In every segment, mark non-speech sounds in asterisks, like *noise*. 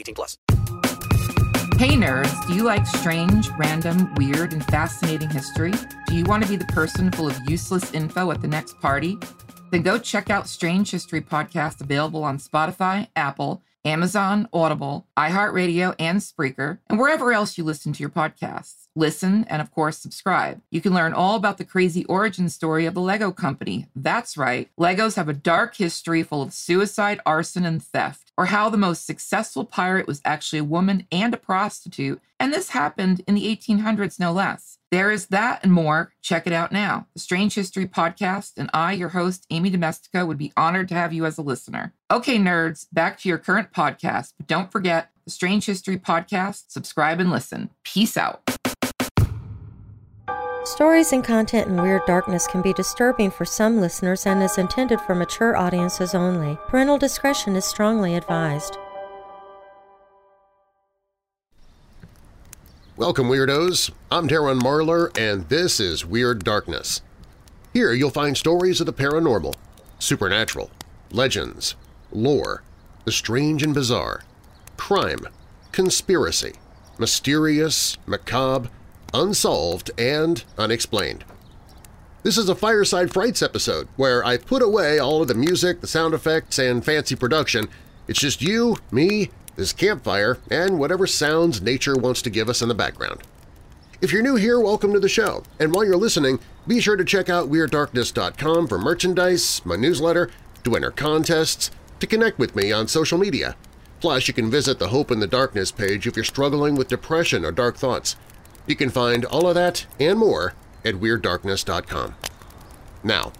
18 plus. Hey nerds, do you like strange, random, weird, and fascinating history? Do you want to be the person full of useless info at the next party? Then go check out Strange History Podcast available on Spotify, Apple, Amazon, Audible, iHeartRadio, and Spreaker, and wherever else you listen to your podcasts. Listen and, of course, subscribe. You can learn all about the crazy origin story of the Lego Company. That's right, Legos have a dark history full of suicide, arson, and theft, or how the most successful pirate was actually a woman and a prostitute, and this happened in the 1800s, no less. There is that and more. Check it out now. The Strange History Podcast, and I, your host, Amy Domestica, would be honored to have you as a listener. Okay, nerds, back to your current podcast, but don't forget the Strange History Podcast. Subscribe and listen. Peace out. Stories and content in Weird Darkness can be disturbing for some listeners and is intended for mature audiences only. Parental discretion is strongly advised. Welcome, Weirdos. I'm Darren Marlar, and this is Weird Darkness. Here you'll find stories of the paranormal, supernatural, legends, lore, the strange and bizarre, crime, conspiracy, mysterious, macabre, unsolved, and unexplained. This is a Fireside Frights episode where I put away all of the music, the sound effects, and fancy production. It's just you, me, this campfire, and whatever sounds nature wants to give us in the background. If you're new here, welcome to the show, and while you're listening, be sure to check out WeirdDarkness.com for merchandise, my newsletter, to enter contests, to connect with me on social media. Plus, you can visit the Hope in the Darkness page if you're struggling with depression or dark thoughts. You can find all of that and more at WeirdDarkness.com. Now,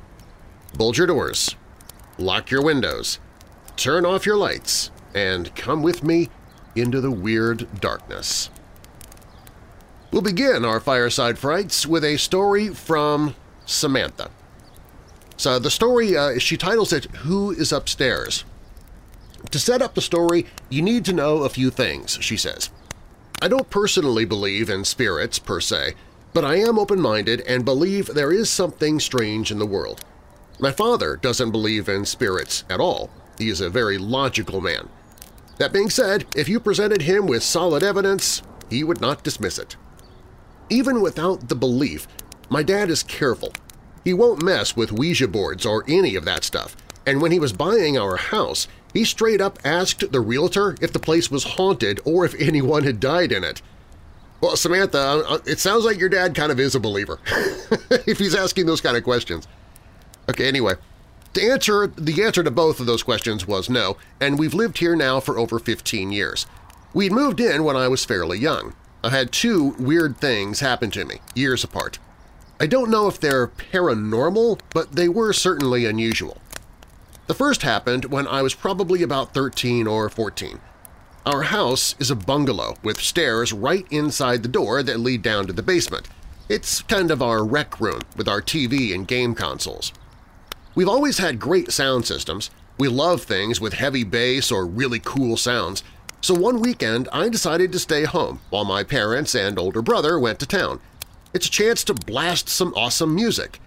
bolt your doors, lock your windows, turn off your lights, and come with me into the weird darkness. We'll begin our Fireside Frights with a story from Samantha. So the story, uh, she titles it Who is Upstairs? To set up the story, you need to know a few things, she says. I don't personally believe in spirits per se, but I am open-minded and believe there is something strange in the world. My father doesn't believe in spirits at all. He is a very logical man. That being said, if you presented him with solid evidence, he would not dismiss it. Even without the belief, my dad is careful. He won't mess with Ouija boards or any of that stuff, and when he was buying our house, he straight up asked the realtor if the place was haunted or if *laughs* anyone had died in it. Well, Samantha, uh, it sounds like your dad kind of is a believer, *laughs* if he's asking those kind of questions. Okay, anyway, to answer, the answer to both of those questions was no, and we've lived here now for over 15 years. We'd moved in when I was fairly young. I had two weird things happen to me, years apart. I don't know if they're paranormal, but they were certainly unusual. The first happened when I was probably about 13 or 14. Our house is a bungalow with stairs right inside the door that lead down to the basement. It's kind of our rec room with our TV and game consoles. We've always had great sound systems. We love things with heavy bass or really cool sounds, so one weekend I decided to stay home while my parents and older brother went to town. It's a chance to blast some awesome music.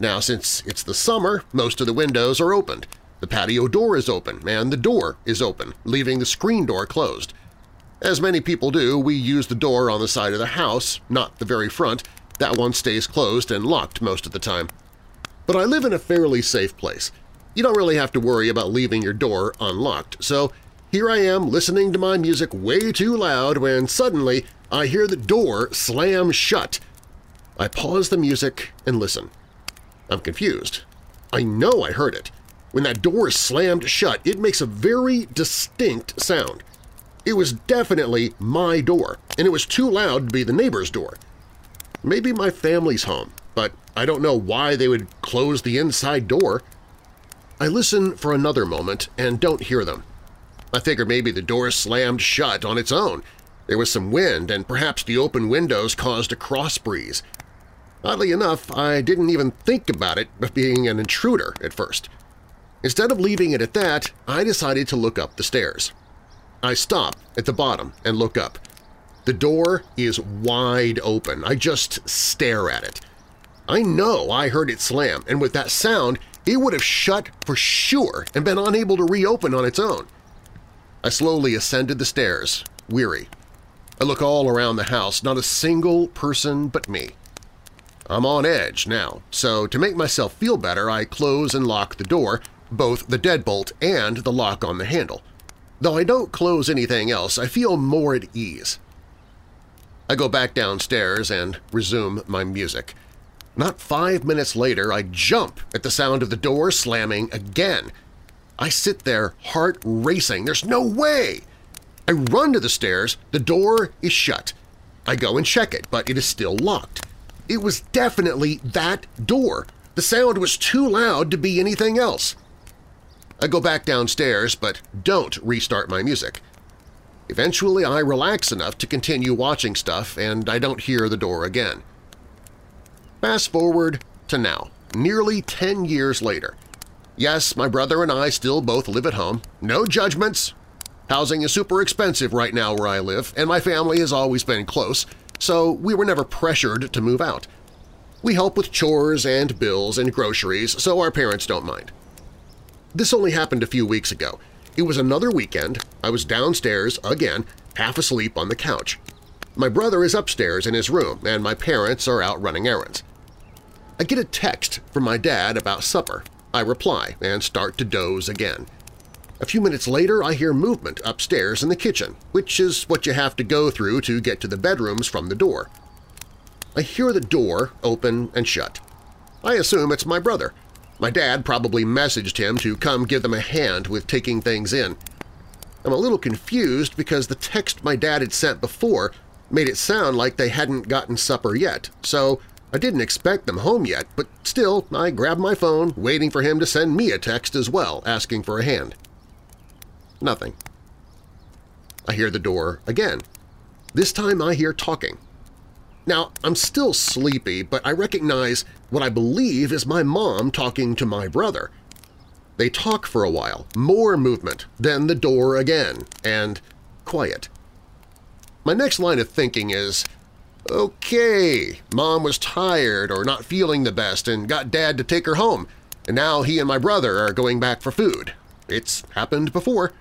Now, since it's the summer, most of the windows are opened. The patio door is open, and the door is open, leaving the screen door closed. As many people do, we use the door on the side of the house, not the very front. That one stays closed and locked most of the time. But I live in a fairly safe place. You don't really have to worry about leaving your door unlocked, so here I am listening to my music way too loud when suddenly I hear the door slam shut. I pause the music and listen. I'm confused. I know I heard it. When that door is slammed shut, it makes a very distinct sound. It was definitely my door, and it was too loud to be the neighbor's door. Maybe my family's home, but I don't know why they would close the inside door. I listen for another moment and don't hear them. I figure maybe the door slammed shut on its own. There was some wind, and perhaps the open windows caused a cross breeze. Oddly enough, I didn't even think about it being an intruder at first. Instead of leaving it at that, I decided to look up the stairs. I stop at the bottom and look up. The door is wide open. I just stare at it. I know I heard it slam, and with that sound, it would have shut for sure and been unable to reopen on its own. I slowly ascended the stairs, weary. I look all around the house, not a single person but me. I'm on edge now, so to make myself feel better I close and lock the door, both the deadbolt and the lock on the handle. Though I don't close anything else, I feel more at ease. I go back downstairs and resume my music. Not five minutes later, I jump at the sound of the door slamming again. I sit there, heart racing. There's no way! I run to the stairs. The door is shut. I go and check it, but it is still locked. It was definitely that door. The sound was too loud to be anything else. I go back downstairs but don't restart my music. Eventually I relax enough to continue watching stuff and I don't hear the door again. Fast forward to now, nearly 10 years later. Yes, my brother and I still both live at home. No judgments. Housing is super expensive right now where I live, and my family has always been close, so we were never pressured to move out. We help with chores and bills and groceries, so our parents don't mind. This only happened a few weeks ago. It was another weekend. I was downstairs, again, half asleep on the couch. My brother is upstairs in his room, and my parents are out running errands. I get a text from my dad about supper. I reply and start to doze again. A few minutes later, I hear movement upstairs in the kitchen, which is what you have to go through to get to the bedrooms from the door. I hear the door open and shut. I assume it's my brother. My dad probably messaged him to come give them a hand with taking things in. I'm a little confused because the text my dad had sent before made it sound like they hadn't gotten supper yet, so I didn't expect them home yet, but still I grabbed my phone, waiting for him to send me a text as well, asking for a hand. Nothing. I hear the door again. This time I hear talking. Now, I'm still sleepy, but I recognize what I believe is my mom talking to my brother. They talk for a while, more movement, then the door again, and quiet. My next line of thinking is, okay, mom was tired or not feeling the best and got dad to take her home, and now he and my brother are going back for food. It's happened before.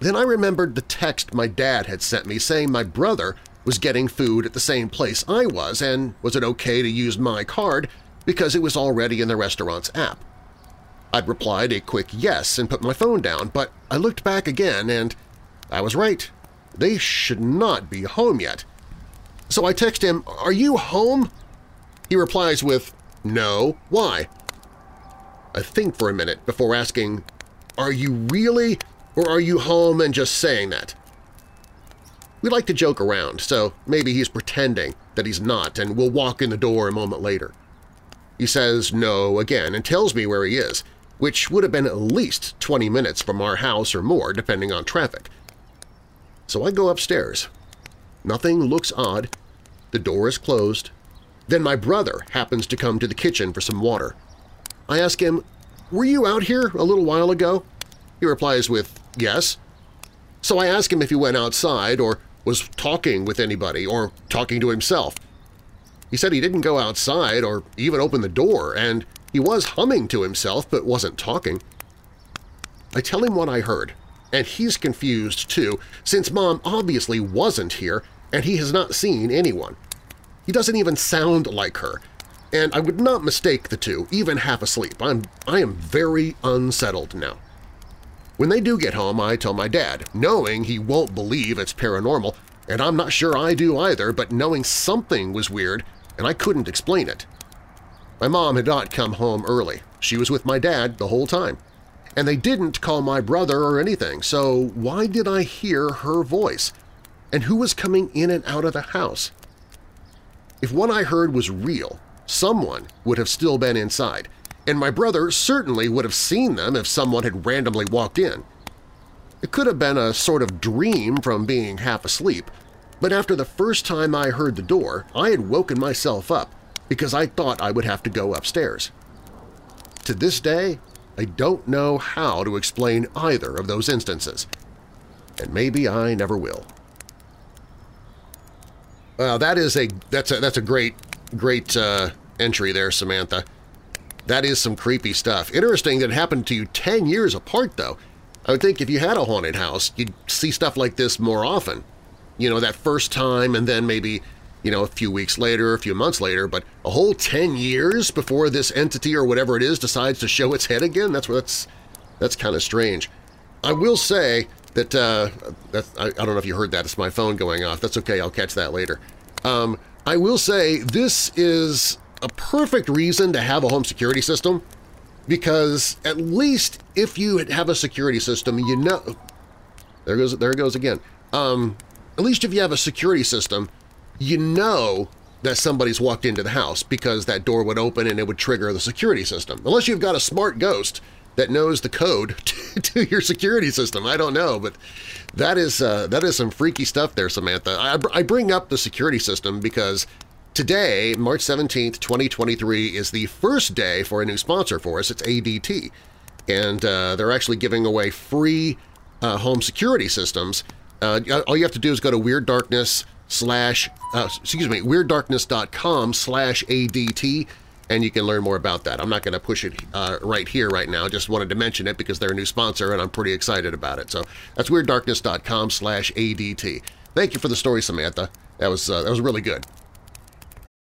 Then I remembered the text my dad had sent me saying my brother was getting food at the same place I was and was it okay to use my card because it was already in the restaurant's app. I'd replied a quick yes and put my phone down, but I looked back again and I was right. They should not be home yet. So I text him, are you home? He replies with, no, why? I think for a minute before asking, are you really, or are you home and just saying that? We like to joke around, so maybe he's pretending that he's not and will walk in the door a moment later. He says no again and tells me where he is, which would have been at least 20 minutes from our house or more depending on traffic. So I go upstairs. Nothing looks odd. The door is closed. Then my brother happens to come to the kitchen for some water. I ask him, were you out here a little while ago? He replies with, yes. So I ask him if he went outside or was talking with anybody or talking to himself. He said he didn't go outside or even open the door, and he was humming to himself but wasn't talking. I tell him what I heard, and he's confused too, since Mom obviously wasn't here and he has not seen anyone. He doesn't even sound like her, and I would not mistake the two, even half asleep. I'm, I am very unsettled now. When they do get home, I tell my dad, knowing he won't believe it's paranormal, and I'm not sure I do either, but knowing something was weird and I couldn't explain it. My mom had not come home early. She was with my dad the whole time. And they didn't call my brother or anything, so why did I hear her voice? And who was coming in and out of the house? If what I heard was real, someone would have still been inside, and my brother certainly would have seen them if someone had randomly walked in. It could have been a sort of dream from being half asleep, but after the first time I heard the door, I had woken myself up because I thought I would have to go upstairs. To this day, I don't know how to explain either of those instances, and maybe I never will. Well, that is a that's a that's a great great uh, entry there, Samantha. That is some creepy stuff. Interesting that it happened to you 10 years apart, though. I would think if you had a haunted house, you'd see stuff like this more often. You know, that first time and then maybe, you know, a few weeks later, a few months later, but a whole 10 years before this entity or whatever it is decides to show its head again? That's that's that's kind of strange. I will say that, uh, I, I, don't know if you heard that. It's my phone going off. That's okay. I'll catch that later. Um, I will say this is a perfect reason to have a home security system because at least if you have a security system, you know… There goes, there goes again. Um, at least if you have a security system, you know that somebody's walked into the house because that door would open and it would trigger the security system. Unless you've got a smart ghost that knows the code *laughs* to, your security system. I don't know, but that is uh, that is some freaky stuff there, Samantha. I, I bring up the security system because Today, March 17th, 2023, is the first day for a new sponsor for us. It's ADT. And uh, they're actually giving away free uh, home security systems. Uh, all you have to do is go to Weird Darkness slash, uh, excuse me, WeirdDarkness.com slash ADT, and you can learn more about that. I'm not going to push it uh, right here right now. Just wanted to mention it because they're a new sponsor, and I'm pretty excited about it. So that's WeirdDarkness.com slash ADT. Thank you for the story, Samantha. That was, uh, that was really good.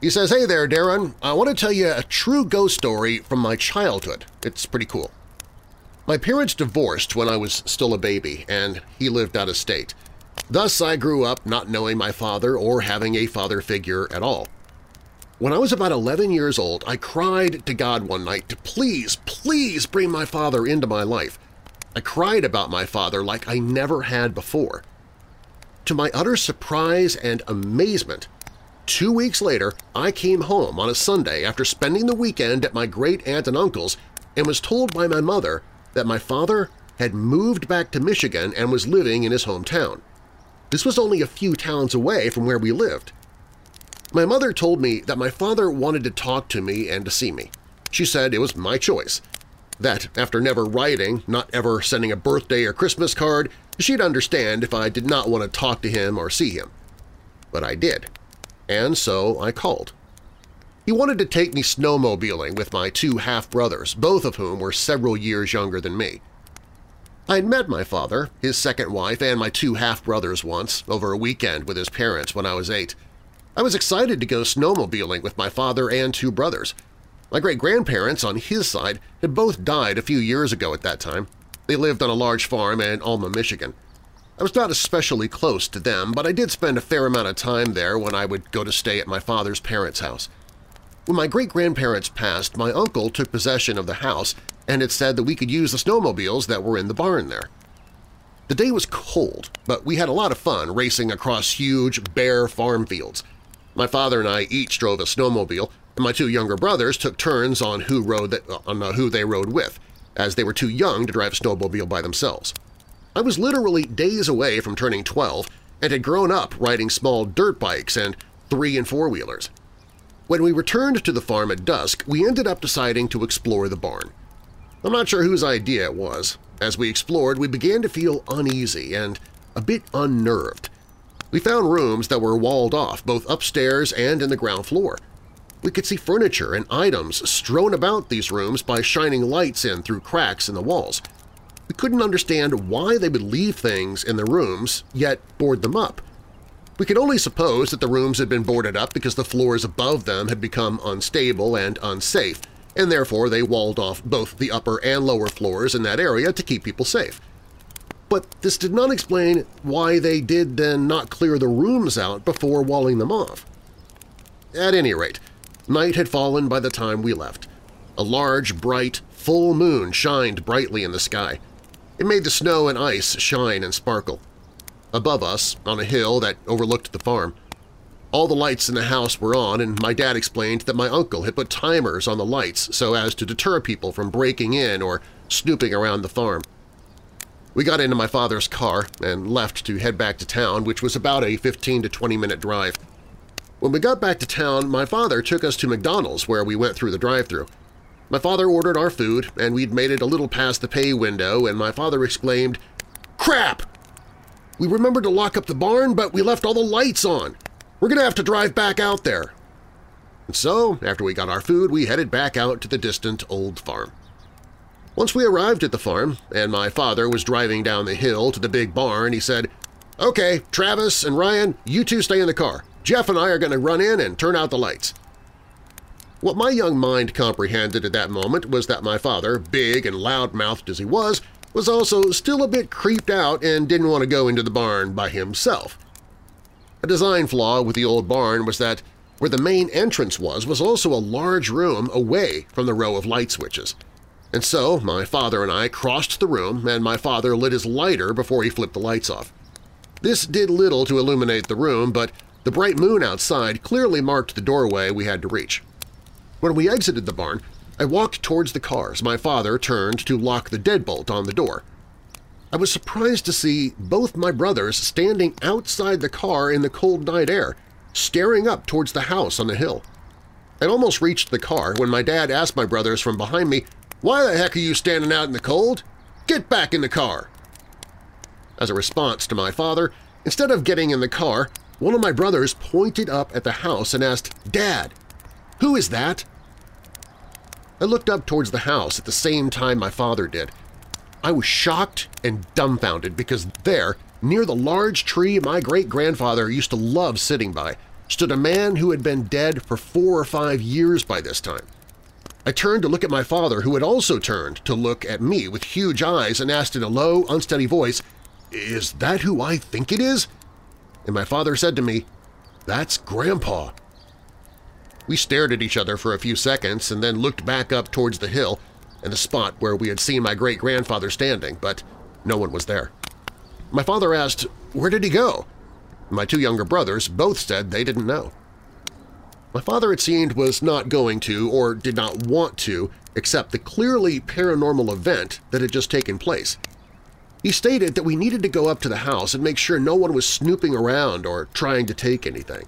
He says, Hey there, Darren. I want to tell you a true ghost story from my childhood. It's pretty cool. My parents divorced when I was still a baby, and he lived out of state. Thus, I grew up not knowing my father or having a father figure at all. When I was about 11 years old, I cried to God one night to please, please bring my father into my life. I cried about my father like I never had before. To my utter surprise and amazement, Two weeks later, I came home on a Sunday after spending the weekend at my great-aunt and uncle's and was told by my mother that my father had moved back to Michigan and was living in his hometown. This was only a few towns away from where we lived. My mother told me that my father wanted to talk to me and to see me. She said it was my choice, that after never writing, not ever sending a birthday or Christmas card, she'd understand if I did not want to talk to him or see him. But I did and so I called. He wanted to take me snowmobiling with my two half-brothers, both of whom were several years younger than me. I had met my father, his second wife, and my two half-brothers once over a weekend with his parents when I was eight. I was excited to go snowmobiling with my father and two brothers. My great-grandparents on his side had both died a few years ago at that time. They lived on a large farm in Alma, Michigan. I was not especially close to them, but I did spend a fair amount of time there when I would go to stay at my father's parents' house. When my great-grandparents passed, my uncle took possession of the house and it said that we could use the snowmobiles that were in the barn there. The day was cold, but we had a lot of fun racing across huge, bare farm fields. My father and I each drove a snowmobile, and my two younger brothers took turns on who, rode that, on who they rode with, as they were too young to drive a snowmobile by themselves. I was literally days away from turning 12 and had grown up riding small dirt bikes and three- and four-wheelers. When we returned to the farm at dusk, we ended up deciding to explore the barn. I'm not sure whose idea it was. As we explored, we began to feel uneasy and a bit unnerved. We found rooms that were walled off both upstairs and in the ground floor. We could see furniture and items strewn about these rooms by shining lights in through cracks in the walls. We couldn't understand why they would leave things in the rooms, yet board them up. We could only suppose that the rooms had been boarded up because the floors above them had become unstable and unsafe, and therefore they walled off both the upper and lower floors in that area to keep people safe. But this did not explain why they did then not clear the rooms out before walling them off. At any rate, night had fallen by the time we left. A large, bright, full moon shined brightly in the sky. It made the snow and ice shine and sparkle. Above us, on a hill that overlooked the farm, all the lights in the house were on, and my dad explained that my uncle had put timers on the lights so as to deter people from breaking in or snooping around the farm. We got into my father's car and left to head back to town, which was about a 15 to 20-minute drive. When we got back to town, my father took us to McDonald's where we went through the drive-thru. My father ordered our food, and we'd made it a little past the pay window, and my father exclaimed, Crap! We remembered to lock up the barn, but we left all the lights on. We're going to have to drive back out there. And so, after we got our food, we headed back out to the distant old farm. Once we arrived at the farm, and my father was driving down the hill to the big barn, he said, Okay, Travis and Ryan, you two stay in the car. Jeff and I are going to run in and turn out the lights. What my young mind comprehended at that moment was that my father, big and loud-mouthed as he was, was also still a bit creeped out and didn't want to go into the barn by himself. A design flaw with the old barn was that where the main entrance was was also a large room away from the row of light switches. And so my father and I crossed the room and my father lit his lighter before he flipped the lights off. This did little to illuminate the room, but the bright moon outside clearly marked the doorway we had to reach. When we exited the barn, I walked towards the cars. My father turned to lock the deadbolt on the door. I was surprised to see both my brothers standing outside the car in the cold night air, staring up towards the house on the hill. I almost reached the car when my dad asked my brothers from behind me, Why the heck are you standing out in the cold? Get back in the car! As a response to my father, instead of getting in the car, one of my brothers pointed up at the house and asked, Dad, who is that? I looked up towards the house at the same time my father did, I was shocked and dumbfounded because there, near the large tree my great-grandfather used to love sitting by, stood a man who had been dead for four or five years by this time. I turned to look at my father, who had also turned to look at me with huge eyes and asked in a low, unsteady voice, "'Is that who I think it is?' And my father said to me, "'That's Grandpa.' We stared at each other for a few seconds and then looked back up towards the hill, and the spot where we had seen my great-grandfather standing, but no one was there. My father asked, where did he go? My two younger brothers both said they didn't know. My father, it seemed, was not going to or did not want to accept the clearly paranormal event that had just taken place. He stated that we needed to go up to the house and make sure no one was snooping around or trying to take anything.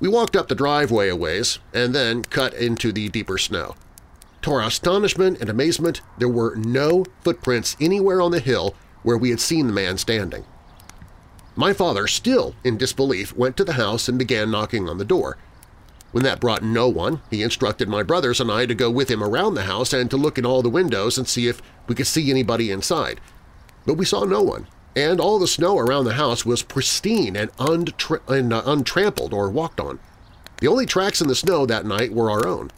We walked up the driveway a ways and then cut into the deeper snow. To our astonishment and amazement, there were no footprints anywhere on the hill where we had seen the man standing. My father, still in disbelief, went to the house and began knocking on the door. When that brought no one, he instructed my brothers and I to go with him around the house and to look in all the windows and see if we could see anybody inside. But we saw no one, and all the snow around the house was pristine and, and uh, untrampled or walked on. The only tracks in the snow that night were our own.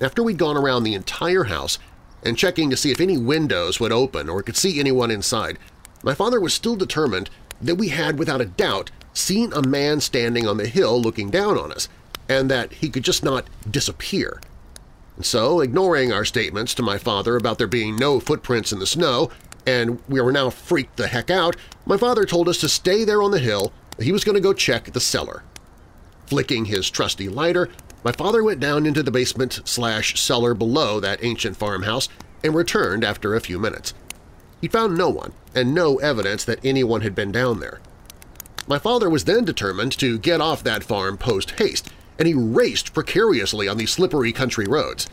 After we'd gone around the entire house and checking to see if any windows would open or could see anyone inside, my father was still determined that we had, without a doubt, seen a man standing on the hill looking down on us, and that he could just not disappear. And so, ignoring our statements to my father about there being no footprints in the snow, and we were now freaked the heck out, my father told us to stay there on the hill, he was going to go check the cellar. Flicking his trusty lighter, my father went down into the basement slash cellar below that ancient farmhouse and returned after a few minutes. He found no one and no evidence that anyone had been down there. My father was then determined to get off that farm post-haste, and he raced precariously on these slippery country roads.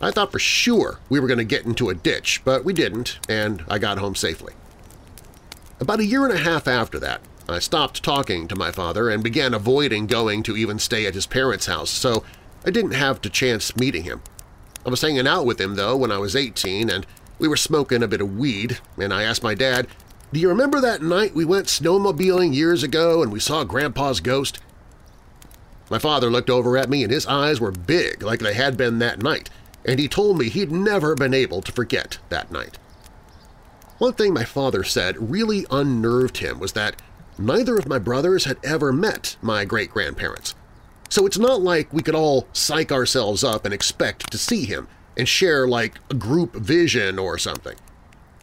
I thought for sure we were going to get into a ditch, but we didn't, and I got home safely. About a year and a half after that, I stopped talking to my father and began avoiding going to even stay at his parents' house, so I didn't have the chance meeting him. I was hanging out with him, though, when I was 18, and we were smoking a bit of weed, and I asked my dad, do you remember that night we went snowmobiling years ago and we saw Grandpa's ghost? My father looked over at me and his eyes were big like they had been that night, and he told me he'd never been able to forget that night. One thing my father said really unnerved him was that neither of my brothers had ever met my great-grandparents. So it's not like we could all psych ourselves up and expect to see him and share like a group vision or something.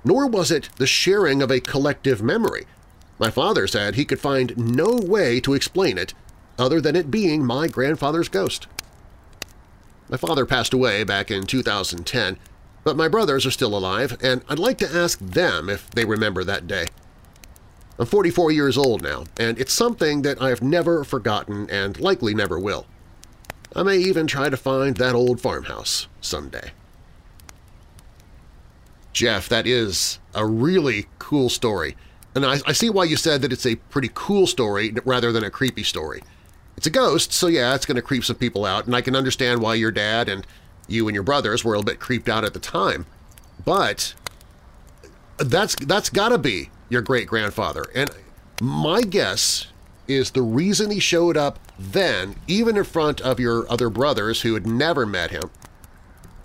Nor was it the sharing of a collective memory. My father said he could find no way to explain it other than it being my grandfather's ghost. My father passed away back in 2010, but my brothers are still alive, and I'd like to ask them if they remember that day. I'm 44 years old now, and it's something that I've never forgotten and likely never will. I may even try to find that old farmhouse someday. Jeff, that is a really cool story. And I, I, see why you said that it's a pretty cool story rather than a creepy story. It's a ghost, so yeah, it's going to creep some people out, and I can understand why your dad and you and your brothers were a little bit creeped out at the time. But that's that's got to be your great-grandfather. And my guess is the reason he showed up then, even in front of your other brothers who had never met him,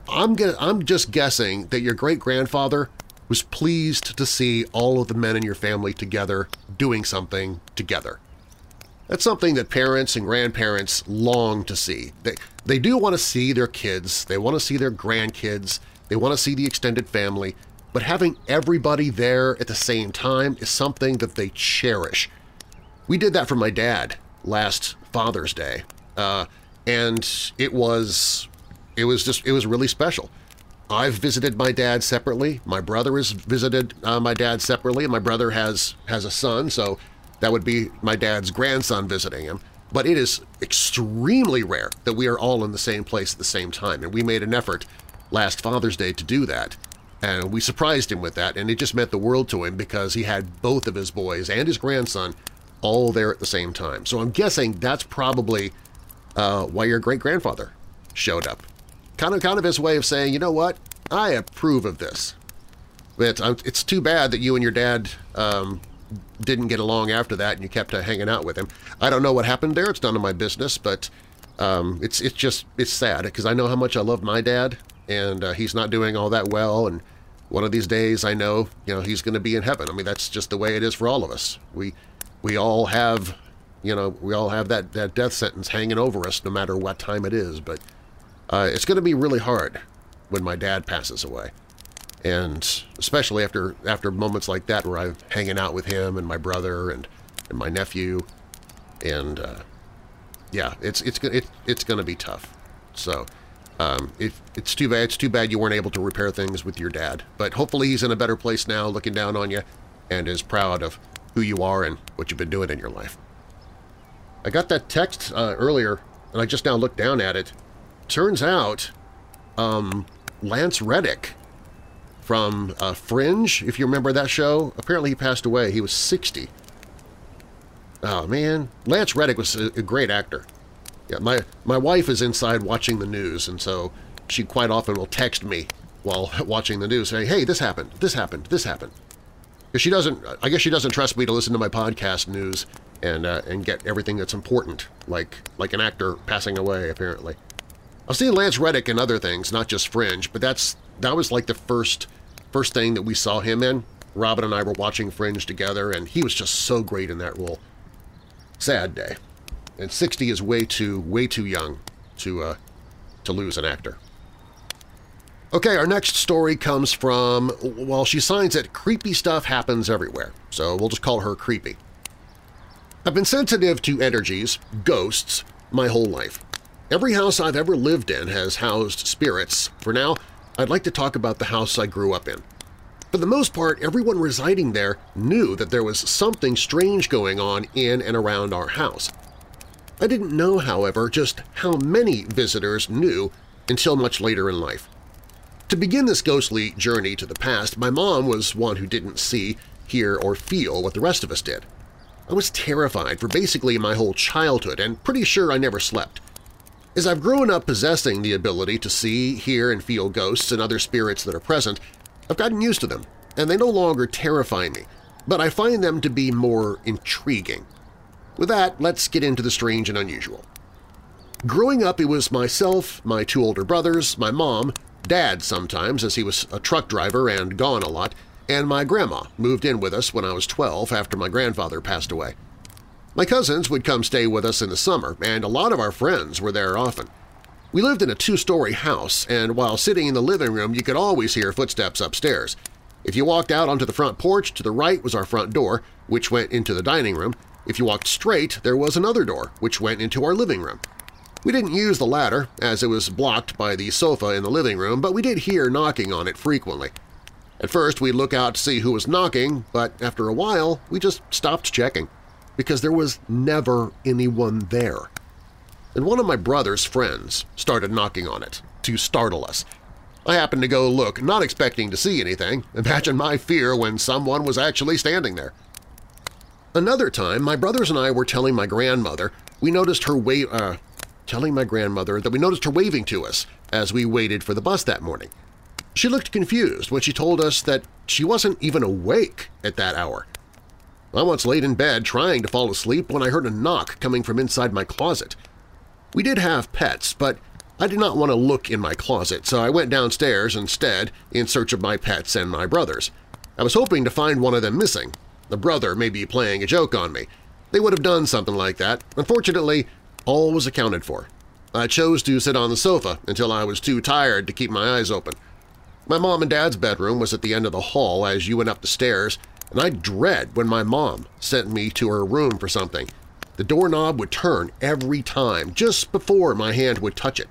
I'm, gonna, I'm just guessing that your great-grandfather was pleased to see all of the men in your family together doing something together. That's something that parents and grandparents long to see. They, they do want to see their kids, they want to see their grandkids, they want to see the extended family, but having everybody there at the same time is something that they cherish. We did that for my dad last Father's Day, uh, and it was it was just it was really special. I've visited my dad separately. My brother has visited uh, my dad separately, and my brother has has a son, so that would be my dad's grandson visiting him. But it is extremely rare that we are all in the same place at the same time, and we made an effort last Father's Day to do that. And we surprised him with that, and it just meant the world to him because he had both of his boys and his grandson all there at the same time. So I'm guessing that's probably uh, why your great-grandfather showed up. Kind of, kind of his way of saying, you know what, I approve of this. But uh, it's too bad that you and your dad um, didn't get along after that and you kept uh, hanging out with him. I don't know what happened there. It's none of my business, but um, it's it's just it's sad because I know how much I love my dad and uh, he's not doing all that well. And one of these days, I know you know he's going to be in heaven. I mean, that's just the way it is for all of us. We we all have you know we all have that that death sentence hanging over us, no matter what time it is. But uh, it's going to be really hard when my dad passes away and especially after after moments like that where I'm hanging out with him and my brother and, and my nephew, and uh, yeah, it's it's it, it's going to be tough. So um, it, it's too bad it's too bad you weren't able to repair things with your dad, but hopefully he's in a better place now, looking down on you, and is proud of who you are and what you've been doing in your life. I got that text uh, earlier, and I just now looked down at it. Turns out, um, Lance Reddick from uh, Fringe, if you remember that show. Apparently he passed away. He was 60. Oh, man. Lance Reddick was a, a great actor. Yeah, my, my wife is inside watching the news, and so she quite often will text me while *laughs* watching the news, saying, hey, this happened, this happened, this happened. Because she doesn't, I guess she doesn't trust me to listen to my podcast news and uh, and get everything that's important, like like an actor passing away, apparently. I've seen Lance Reddick in other things, not just Fringe, but that's that was like the first first thing that we saw him in. Robin and I were watching Fringe together, and he was just so great in that role. Sad day. And 60 is way too, way too young to, uh, to lose an actor. Okay, our next story comes from, well, she signs it, creepy stuff happens everywhere, so we'll just call her creepy. I've been sensitive to energies, ghosts, my whole life. Every house I've ever lived in has housed spirits. For now, I'd like to talk about the house I grew up in. For the most part, everyone residing there knew that there was something strange going on in and around our house. I didn't know, however, just how many visitors knew until much later in life. To begin this ghostly journey to the past, my mom was one who didn't see, hear, or feel what the rest of us did. I was terrified for basically my whole childhood and pretty sure I never slept. As I've grown up possessing the ability to see, hear, and feel ghosts and other spirits that are present, I've gotten used to them, and they no longer terrify me, but I find them to be more intriguing. With that, let's get into the strange and unusual. Growing up, it was myself, my two older brothers, my mom, Dad sometimes as he was a truck driver and gone a lot, and my grandma moved in with us when I was 12 after my grandfather passed away. My cousins would come stay with us in the summer, and a lot of our friends were there often. We lived in a two-story house, and while sitting in the living room you could always hear footsteps upstairs. If you walked out onto the front porch, to the right was our front door, which went into the dining room. If you walked straight, there was another door, which went into our living room. We didn't use the ladder, as it was blocked by the sofa in the living room, but we did hear knocking on it frequently. At first, we'd look out to see who was knocking, but after a while, we just stopped checking, because there was never anyone there. And one of my brother's friends started knocking on it, to startle us. I happened to go look, not expecting to see anything. Imagine my fear when someone was actually standing there. Another time, my brothers and I were telling my grandmother we noticed her wa uh, telling my grandmother that we noticed her waving to us as we waited for the bus that morning. She looked confused when she told us that she wasn't even awake at that hour. I once laid in bed trying to fall asleep when I heard a knock coming from inside my closet. We did have pets, but I did not want to look in my closet, so I went downstairs instead in search of my pets and my brothers. I was hoping to find one of them missing. The brother may be playing a joke on me. They would have done something like that. Unfortunately, all was accounted for. I chose to sit on the sofa until I was too tired to keep my eyes open. My mom and dad's bedroom was at the end of the hall as you went up the stairs, and I dread when my mom sent me to her room for something. The doorknob would turn every time, just before my hand would touch it.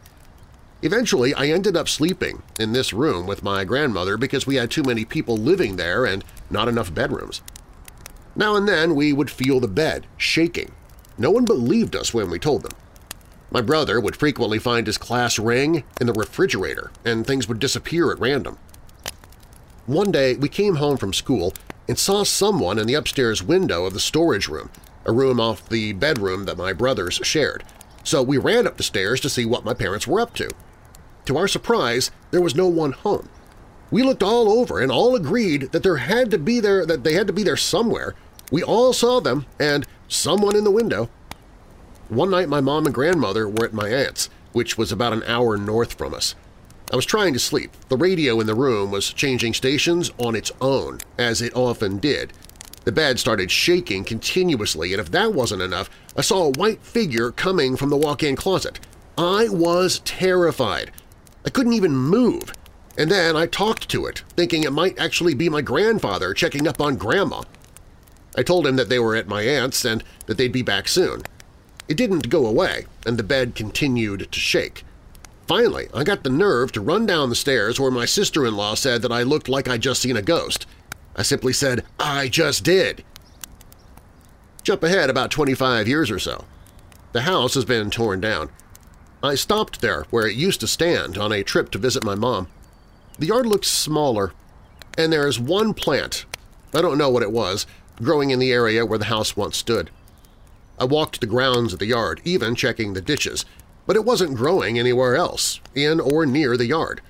Eventually, I ended up sleeping in this room with my grandmother because we had too many people living there and not enough bedrooms. Now and then we would feel the bed shaking. No one believed us when we told them. My brother would frequently find his class ring in the refrigerator, and things would disappear at random. One day, we came home from school and saw someone in the upstairs window of the storage room, a room off the bedroom that my brothers shared, so we ran up the stairs to see what my parents were up to. To our surprise, there was no one home. We looked all over and all agreed that there had to be there that they had to be there somewhere. We all saw them and someone in the window. One night my mom and grandmother were at my aunt's, which was about an hour north from us. I was trying to sleep. The radio in the room was changing stations on its own, as it often did. The bed started shaking continuously, and if that wasn't enough, I saw a white figure coming from the walk-in closet. I was terrified. I couldn't even move. And then I talked to it, thinking it might actually be my grandfather checking up on Grandma. I told him that they were at my aunt's and that they'd be back soon. It didn't go away, and the bed continued to shake. Finally, I got the nerve to run down the stairs where my sister-in-law said that I looked like I'd just seen a ghost. I simply said, I just did. Jump ahead about 25 years or so. The house has been torn down. I stopped there where it used to stand on a trip to visit my mom. The yard looks smaller, and there is one plant, I don't know what it was, growing in the area where the house once stood. I walked the grounds of the yard, even checking the ditches, but it wasn't growing anywhere else, in or near the yard.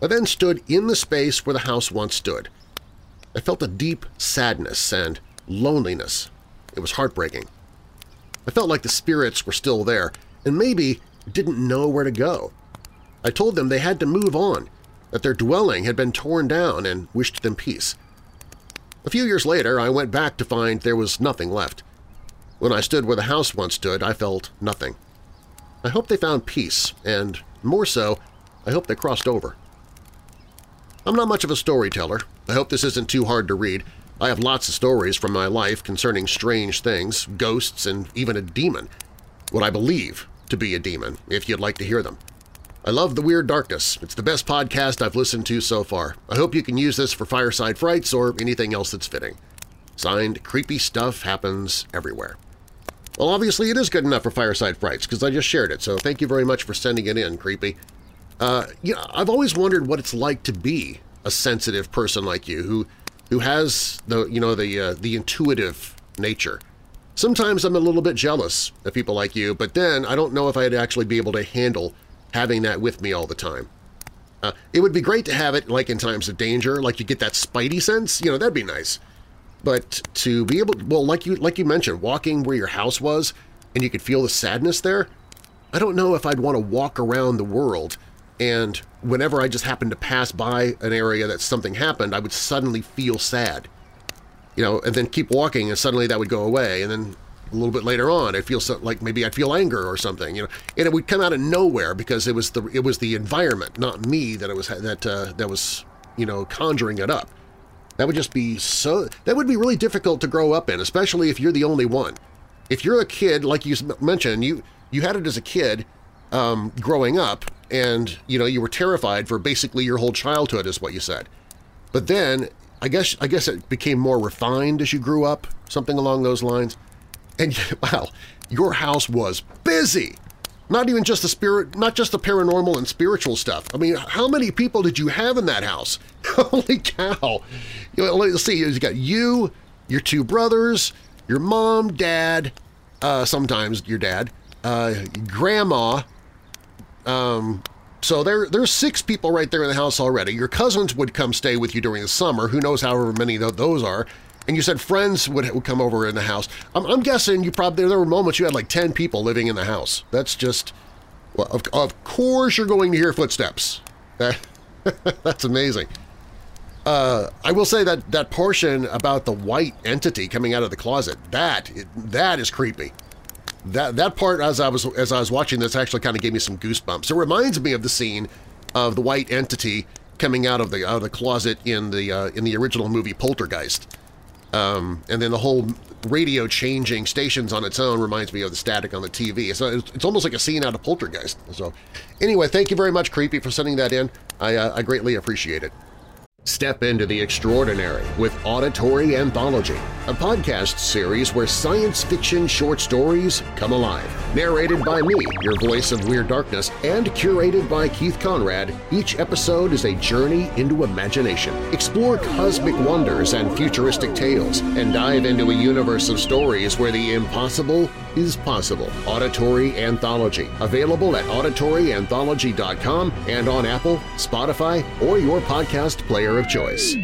I then stood in the space where the house once stood. I felt a deep sadness and loneliness. It was heartbreaking. I felt like the spirits were still there and maybe didn't know where to go. I told them they had to move on, that their dwelling had been torn down and wished them peace. A few years later, I went back to find there was nothing left. When I stood where the house once stood, I felt nothing. I hope they found peace, and more so, I hope they crossed over. I'm not much of a storyteller. I hope this isn't too hard to read. I have lots of stories from my life concerning strange things, ghosts, and even a demon. What I believe to be a demon, if you'd like to hear them. I love The Weird Darkness. It's the best podcast I've listened to so far. I hope you can use this for Fireside Frights or anything else that's fitting. Signed, Creepy Stuff Happens Everywhere. Well, obviously it is good enough for Fireside Frights because I just shared it, so thank you very much for sending it in, Creepy. Uh, you know, I've always wondered what it's like to be a sensitive person like you who who has the you know the uh, the intuitive nature. Sometimes I'm a little bit jealous of people like you, but then I don't know if I'd actually be able to handle having that with me all the time. Uh, it would be great to have it like in times of danger, like you get that spidey sense, you know, that'd be nice. But to be able, well, like you like you mentioned, walking where your house was and you could feel the sadness there, I don't know if I'd want to walk around the world and whenever I just happened to pass by an area that something happened, I would suddenly feel sad. You know, and then keep walking and suddenly that would go away, and then a little bit later on I'd feel so, like maybe I'd feel anger or something, you know, and it would come out of nowhere because it was the it was the environment, not me, that it was that uh, that was you know conjuring it up. That would just be so that would be really difficult to grow up in, especially if you're the only one. If you're a kid, like you mentioned, you you had it as a kid um, growing up, and you know you were terrified for basically your whole childhood, is what you said. But then I guess I guess it became more refined as you grew up, something along those lines. And *laughs* wow, your house was busy. Not even just the spirit, not just the paranormal and spiritual stuff. I mean, how many people did you have in that house? *laughs* Holy cow! You know, let's see. You got you, your two brothers, your mom, dad, uh, sometimes your dad, uh, grandma, um, so there, there's six people right there in the house already. Your cousins would come stay with you during the summer. Who knows however many those are. And you said friends would, would come over in the house. I'm, I'm, guessing you probably there were moments you had like 10 people living in the house. That's just, well, of, of course you're going to hear footsteps. *laughs* That's amazing. Uh, I will say that that portion about the white entity coming out of the closet, that that is creepy that that part as I was as I was watching this actually kind of gave me some goosebumps. It reminds me of the scene of the white entity coming out of the out of the closet in the uh, in the original movie Poltergeist, um, and then the whole radio changing stations on its own reminds me of the static on the TV. So it's, it's almost like a scene out of Poltergeist. So anyway, thank you very much, Creepy, for sending that in. I, uh, I greatly appreciate it. Step into the extraordinary with Auditory Anthology, a podcast series where science fiction short stories come alive. Narrated by me, your voice of Weird Darkness, and curated by Keith Conrad, each episode is a journey into imagination. Explore cosmic wonders and futuristic tales, and dive into a universe of stories where the impossible is possible. Auditory Anthology, available at auditoryanthology.com and on Apple, Spotify, or your podcast player of choice.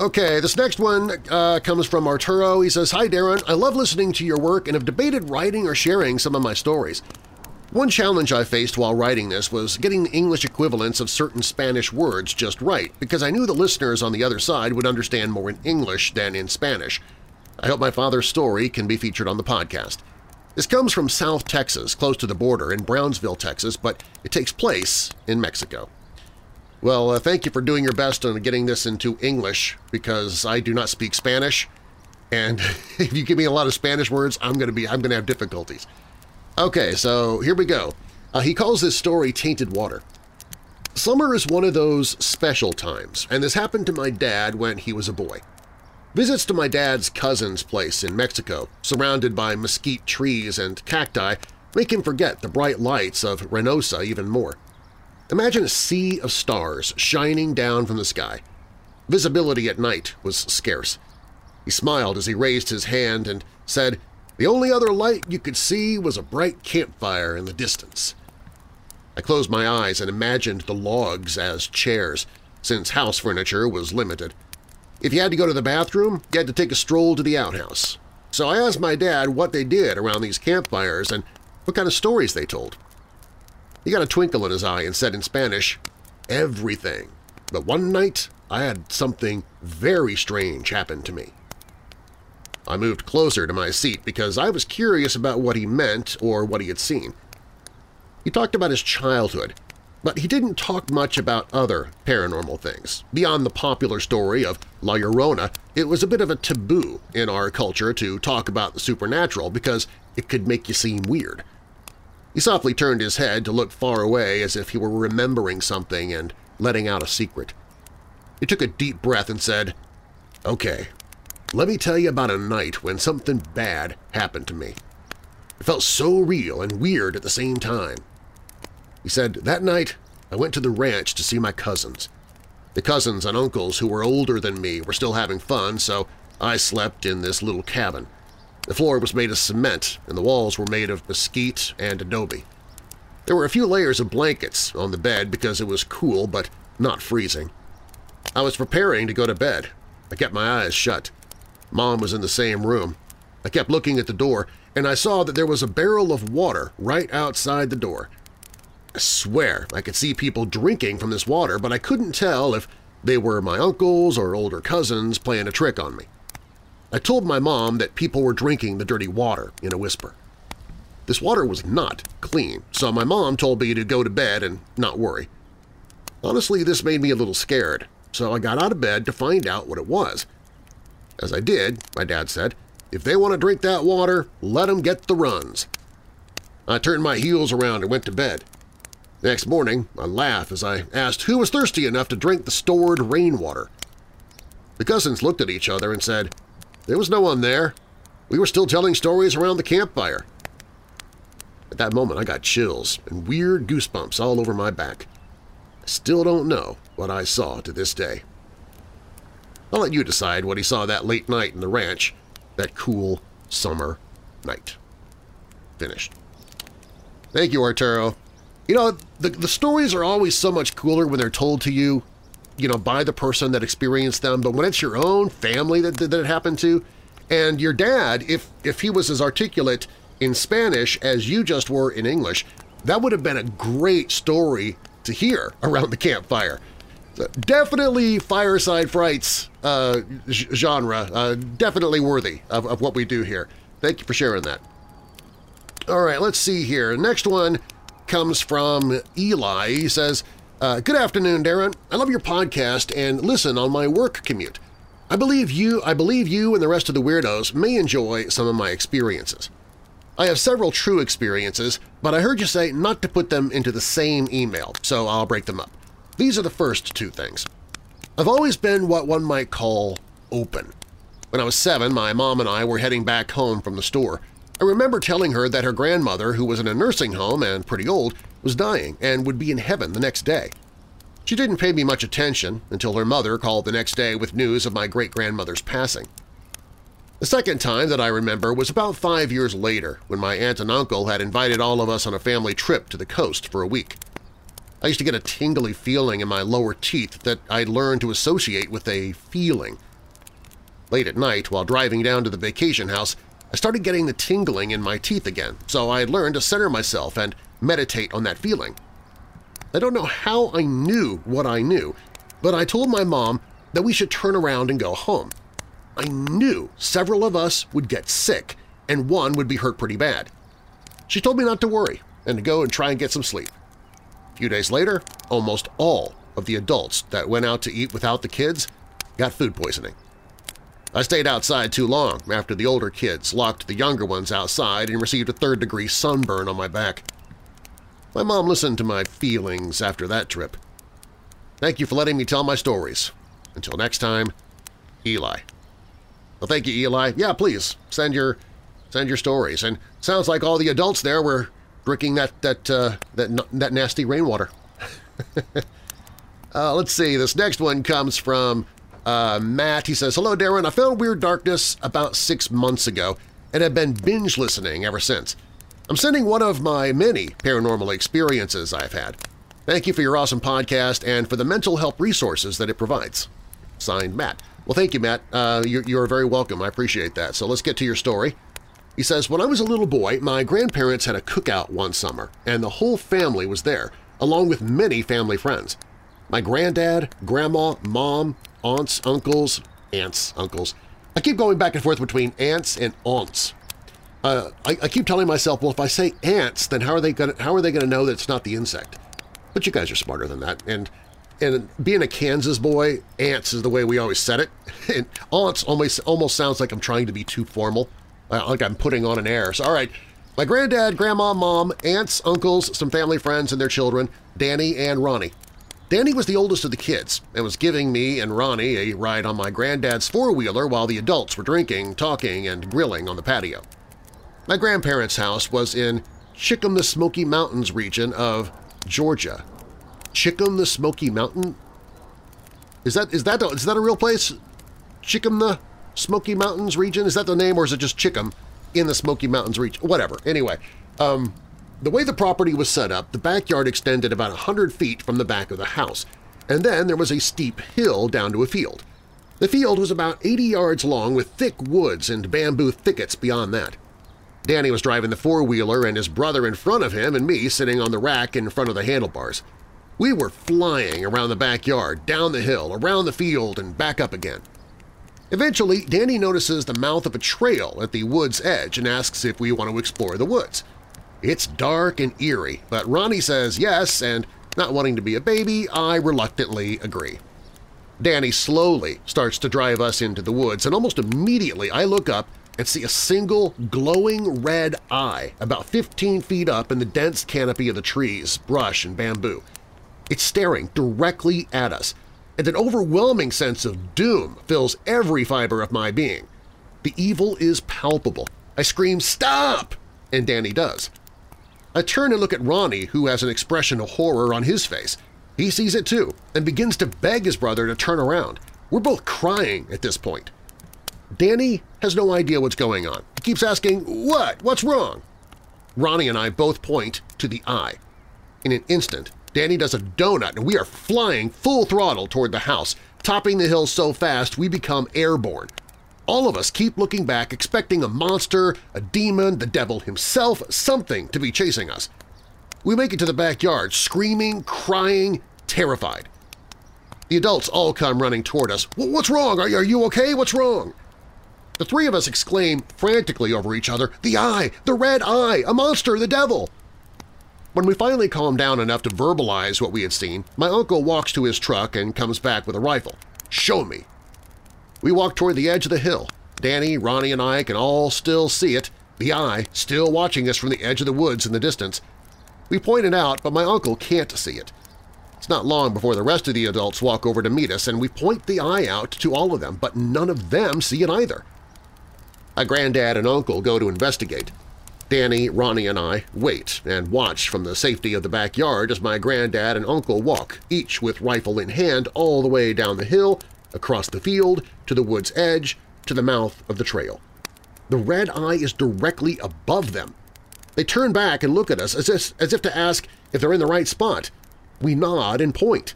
Okay, this next one uh, comes from Arturo. He says, Hi Darren, I love listening to your work and have debated writing or sharing some of my stories. One challenge I faced while writing this was getting the English equivalents of certain Spanish words just right because I knew the listeners on the other side would understand more in English than in Spanish. I hope my father's story can be featured on the podcast. This comes from South Texas, close to the border in Brownsville, Texas, but it takes place in Mexico. Well, uh, thank you for doing your best on getting this into English because I do not speak Spanish, and *laughs* if you give me a lot of Spanish words, I'm going to be I'm going to have difficulties. Okay, so here we go. Uh, he calls this story Tainted Water. Summer is one of those special times, and this happened to my dad when he was a boy. Visits to my dad's cousin's place in Mexico, surrounded by mesquite trees and cacti, make him forget the bright lights of Reynosa even more. Imagine a sea of stars shining down from the sky. Visibility at night was scarce. He smiled as he raised his hand and said, the only other light you could see was a bright campfire in the distance. I closed my eyes and imagined the logs as chairs, since house furniture was limited. If you had to go to the bathroom, you had to take a stroll to the outhouse. So I asked my dad what they did around these campfires and what kind of stories they told. He got a twinkle in his eye and said in Spanish, everything. But one night I had something very strange happen to me. I moved closer to my seat because I was curious about what he meant or what he had seen. He talked about his childhood, but he didn't talk much about other paranormal things. Beyond the popular story of La Llorona, it was a bit of a taboo in our culture to talk about the supernatural because it could make you seem weird. He softly turned his head to look far away as if he were remembering something and letting out a secret. He took a deep breath and said, Okay, let me tell you about a night when something bad happened to me. It felt so real and weird at the same time. He said, that night I went to the ranch to see my cousins. The cousins and uncles who were older than me were still having fun, so I slept in this little cabin. The floor was made of cement and the walls were made of mesquite and adobe. There were a few layers of blankets on the bed because it was cool but not freezing. I was preparing to go to bed. I kept my eyes shut. Mom was in the same room. I kept looking at the door, and I saw that there was a barrel of water right outside the door. I swear I could see people drinking from this water, but I couldn't tell if they were my uncles or older cousins playing a trick on me. I told my mom that people were drinking the dirty water in a whisper. This water was not clean, so my mom told me to go to bed and not worry. Honestly, this made me a little scared, so I got out of bed to find out what it was – as I did, my dad said, if they want to drink that water, let them get the runs. I turned my heels around and went to bed. Next morning, I laughed as I asked who was thirsty enough to drink the stored rainwater. The cousins looked at each other and said, there was no one there. We were still telling stories around the campfire. At that moment, I got chills and weird goosebumps all over my back. I still don't know what I saw to this day. I'll let you decide what he saw that late night in the ranch, that cool summer night. Finished. Thank you, Arturo. You know, the, the stories are always so much cooler when they're told to you, you know, by the person that experienced them, but when it's your own family that, that it happened to, and your dad, if, if he was as articulate in Spanish as you just were in English, that would have been a great story to hear *laughs* around the campfire definitely Fireside Frights uh, genre, uh, definitely worthy of, of what we do here. Thank you for sharing that. All right, let's see here. Next one comes from Eli. He says, uh, Good afternoon, Darren. I love your podcast and listen on my work commute. I believe you I believe you and the rest of the weirdos may enjoy some of my experiences. I have several true experiences, but I heard you say not to put them into the same email, so I'll break them up. These are the first two things. I've always been what one might call open. When I was seven, my mom and I were heading back home from the store. I remember telling her that her grandmother, who was in a nursing home and pretty old, was dying and would be in heaven the next day. She didn't pay me much attention until her mother called the next day with news of my great-grandmother's passing. The second time that I remember was about five years later when my aunt and uncle had invited all of us on a family trip to the coast for a week. I used to get a tingly feeling in my lower teeth that I'd learned to associate with a feeling. Late at night, while driving down to the vacation house, I started getting the tingling in my teeth again, so I learned to center myself and meditate on that feeling. I don't know how I knew what I knew, but I told my mom that we should turn around and go home. I knew several of us would get sick and one would be hurt pretty bad. She told me not to worry and to go and try and get some sleep A few days later, almost all of the adults that went out to eat without the kids got food poisoning. I stayed outside too long after the older kids locked the younger ones outside and received a third-degree sunburn on my back. My mom listened to my feelings after that trip. Thank you for letting me tell my stories. Until next time, Eli. Well, thank you, Eli. Yeah, please, send your send your stories. And sounds like all the adults there were drinking that that uh, that that nasty rainwater. *laughs* uh, let's see. This next one comes from Uh, Matt, he says, Hello, Darren. I found Weird Darkness about six months ago and have been binge listening ever since. I'm sending one of my many paranormal experiences I've had. Thank you for your awesome podcast and for the mental health resources that it provides. Signed, Matt. Well, thank you, Matt. Uh, you're, you're very welcome. I appreciate that. So let's get to your story. He says, When I was a little boy, my grandparents had a cookout one summer, and the whole family was there, along with many family friends. My granddad, grandma, mom, aunts, uncles, aunts, uncles. I keep going back and forth between aunts and aunts. Uh, I, I, keep telling myself, well, if I say ants, then how are they going how are they going to know that it's not the insect? But you guys are smarter than that. And and being a Kansas boy, ants is the way we always said it. *laughs* And aunts almost almost sounds like I'm trying to be too formal, uh, like I'm putting on an air. So all right, my granddad, grandma, mom, aunts, uncles, some family friends and their children, Danny and Ronnie. Danny was the oldest of the kids and was giving me and Ronnie a ride on my granddad's four-wheeler while the adults were drinking, talking, and grilling on the patio. My grandparents' house was in Chickham the Smoky Mountains region of Georgia. Chickham the Smoky Mountain? Is that is that is that a real place? Chickham the Smoky Mountains region? Is that the name or is it just Chickham in the Smoky Mountains region? Whatever. Anyway, um, the way the property was set up, the backyard extended about 100 feet from the back of the house, and then there was a steep hill down to a field. The field was about 80 yards long with thick woods and bamboo thickets beyond that. Danny was driving the four-wheeler and his brother in front of him and me sitting on the rack in front of the handlebars. We were flying around the backyard, down the hill, around the field, and back up again. Eventually, Danny notices the mouth of a trail at the wood's edge and asks if we want to explore the woods. It's dark and eerie, but Ronnie says yes, and not wanting to be a baby, I reluctantly agree. Danny slowly starts to drive us into the woods, and almost immediately I look up and see a single glowing red eye about 15 feet up in the dense canopy of the trees, brush, and bamboo. It's staring directly at us, and an overwhelming sense of doom fills every fiber of my being. The evil is palpable. I scream, Stop! And Danny does. I turn and look at Ronnie, who has an expression of horror on his face. He sees it too and begins to beg his brother to turn around. We're both crying at this point. Danny has no idea what's going on. He keeps asking, what? What's wrong? Ronnie and I both point to the eye. In an instant, Danny does a donut and we are flying full throttle toward the house, topping the hill so fast we become airborne. All of us keep looking back expecting a monster, a demon, the devil himself, something to be chasing us. We make it to the backyard, screaming, crying, terrified. The adults all come running toward us. What's wrong? Are you okay? What's wrong? The three of us exclaim frantically over each other, the eye, the red eye, a monster, the devil! When we finally calm down enough to verbalize what we had seen, my uncle walks to his truck and comes back with a rifle. Show me! We walk toward the edge of the hill. Danny, Ronnie, and I can all still see it, the eye still watching us from the edge of the woods in the distance. We point it out, but my uncle can't see it. It's not long before the rest of the adults walk over to meet us, and we point the eye out to all of them, but none of them see it either. A granddad and uncle go to investigate. Danny, Ronnie, and I wait and watch from the safety of the backyard as my granddad and uncle walk, each with rifle in hand all the way down the hill, across the field, to the wood's edge, to the mouth of the trail. The red eye is directly above them. They turn back and look at us as if, as if to ask if they're in the right spot. We nod and point.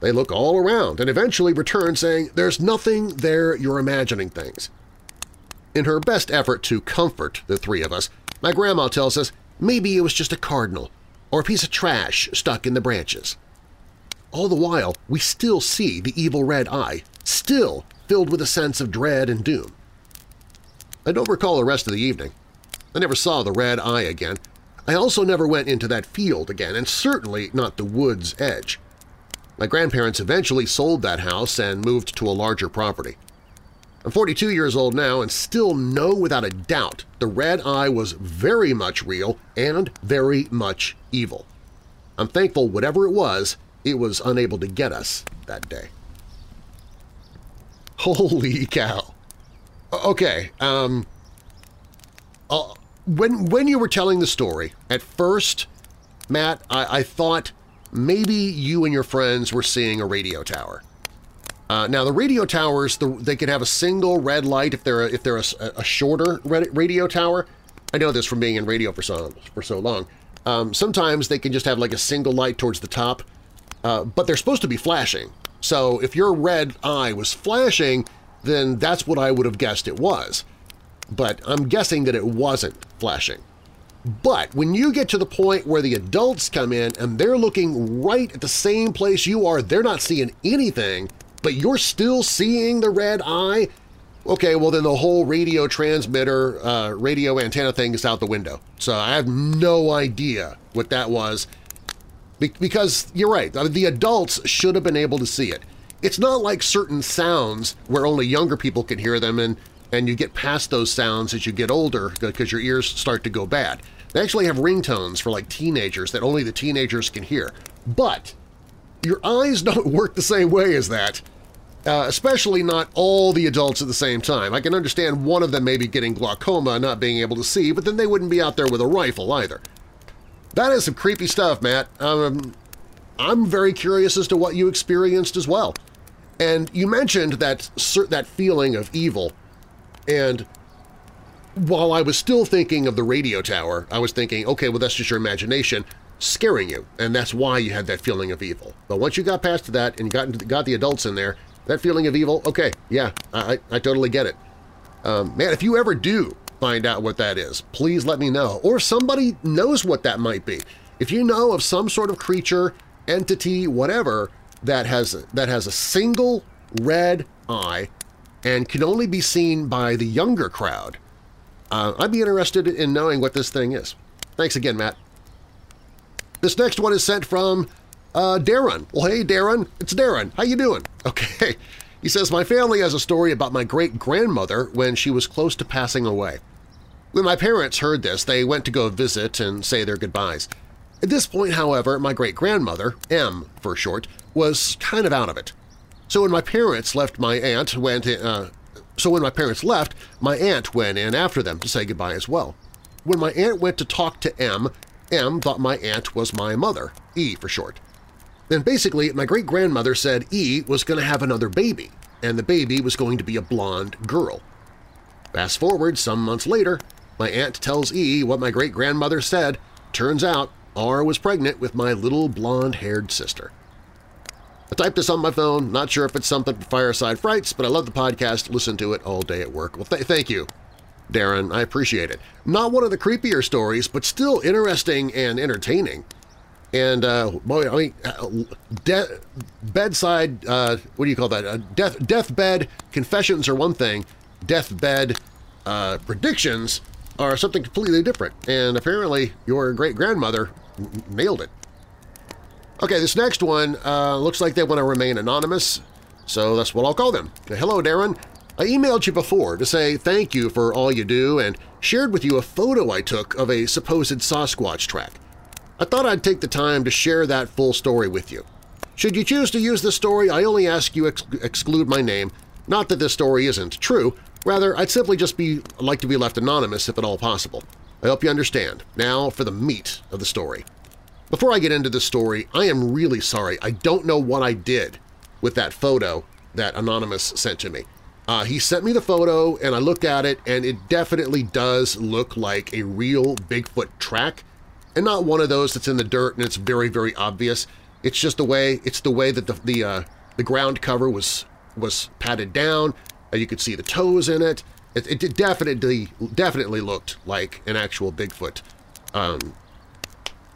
They look all around and eventually return saying, there's nothing there, you're imagining things. In her best effort to comfort the three of us, my grandma tells us maybe it was just a cardinal or a piece of trash stuck in the branches. All the while, we still see the evil red eye, still filled with a sense of dread and doom. I don't recall the rest of the evening. I never saw the red eye again. I also never went into that field again, and certainly not the wood's edge. My grandparents eventually sold that house and moved to a larger property. I'm 42 years old now and still know without a doubt the red eye was very much real and very much evil. I'm thankful whatever it was, it was unable to get us that day. Holy cow. Okay, um... Uh, when, when you were telling the story, at first, Matt, I, I thought maybe you and your friends were seeing a radio tower. Uh, now the radio towers, the, they can have a single red light if they're a, if they're a, a shorter radio tower. I know this from being in radio for so for so long. Um, sometimes they can just have like a single light towards the top, uh, but they're supposed to be flashing. So if your red eye was flashing, then that's what I would have guessed it was. But I'm guessing that it wasn't flashing. But when you get to the point where the adults come in and they're looking right at the same place you are, they're not seeing anything, but you're still seeing the red eye, okay, well then the whole radio transmitter, uh, radio antenna thing is out the window. So I have no idea what that was because you're right, the adults should have been able to see it. It's not like certain sounds where only younger people can hear them and, and you get past those sounds as you get older because your ears start to go bad. They actually have ringtones for like teenagers that only the teenagers can hear. But your eyes *laughs* don't work the same way as that, uh, especially not all the adults at the same time. I can understand one of them maybe getting glaucoma and not being able to see, but then they wouldn't be out there with a rifle either. That is some creepy stuff, Matt. Um, I'm very curious as to what you experienced as well. And you mentioned that, that feeling of evil, and while I was still thinking of the radio tower, I was thinking, okay, well, that's just your imagination scaring you, and that's why you had that feeling of evil. But once you got past that and got, got the adults in there, that feeling of evil, okay, yeah, I, I totally get it. Um, man, if you ever do find out what that is, please let me know. Or somebody knows what that might be. If you know of some sort of creature, entity, whatever, that has, that has a single red eye and can only be seen by the younger crowd, uh, I'd be interested in knowing what this thing is. Thanks again, Matt. This next one is sent from uh, Darren. Well, hey, Darren. It's Darren. How you doing? *laughs* Okay. He says, My family has a story about my great-grandmother when she was close to passing away. When my parents heard this, they went to go visit and say their goodbyes. At this point, however, my great-grandmother, M for short, was kind of out of it. So when my parents left my aunt went uh, so when my parents left, my aunt went in after them to say goodbye as well. When my aunt went to talk to M, M thought my aunt was my mother, E for short. Then basically, my great-grandmother said E was going to have another baby, and the baby was going to be a blonde girl. Fast forward some months later, my aunt tells E what my great-grandmother said. Turns out R was pregnant with my little blonde-haired sister. I typed this on my phone, not sure if it's something for Fireside Frights, but I love the podcast, listen to it all day at work. Well, th thank you, Darren. I appreciate it. Not one of the creepier stories, but still interesting and entertaining. And, uh, boy, I mean, uh, bedside, uh, what do you call that? Uh, death, deathbed confessions are one thing, deathbed uh, predictions are something completely different. And apparently your great-grandmother nailed it. Okay, this next one uh, looks like they want to remain anonymous, so that's what I'll call them. Hello, Darren. I emailed you before to say thank you for all you do and shared with you a photo I took of a supposed Sasquatch track. I thought I'd take the time to share that full story with you. Should you choose to use this story, I only ask you ex exclude my name. Not that this story isn't true, rather I'd simply just be like to be left anonymous if at all possible. I hope you understand. Now for the meat of the story. Before I get into this story, I am really sorry. I don't know what I did with that photo that Anonymous sent to me. Uh, he sent me the photo and I looked at it and it definitely does look like a real Bigfoot track and not one of those that's in the dirt and it's very, very obvious. It's just the way it's the way that the the, uh, the ground cover was was patted down. Uh, you could see the toes in it. It, it definitely definitely looked like an actual Bigfoot um,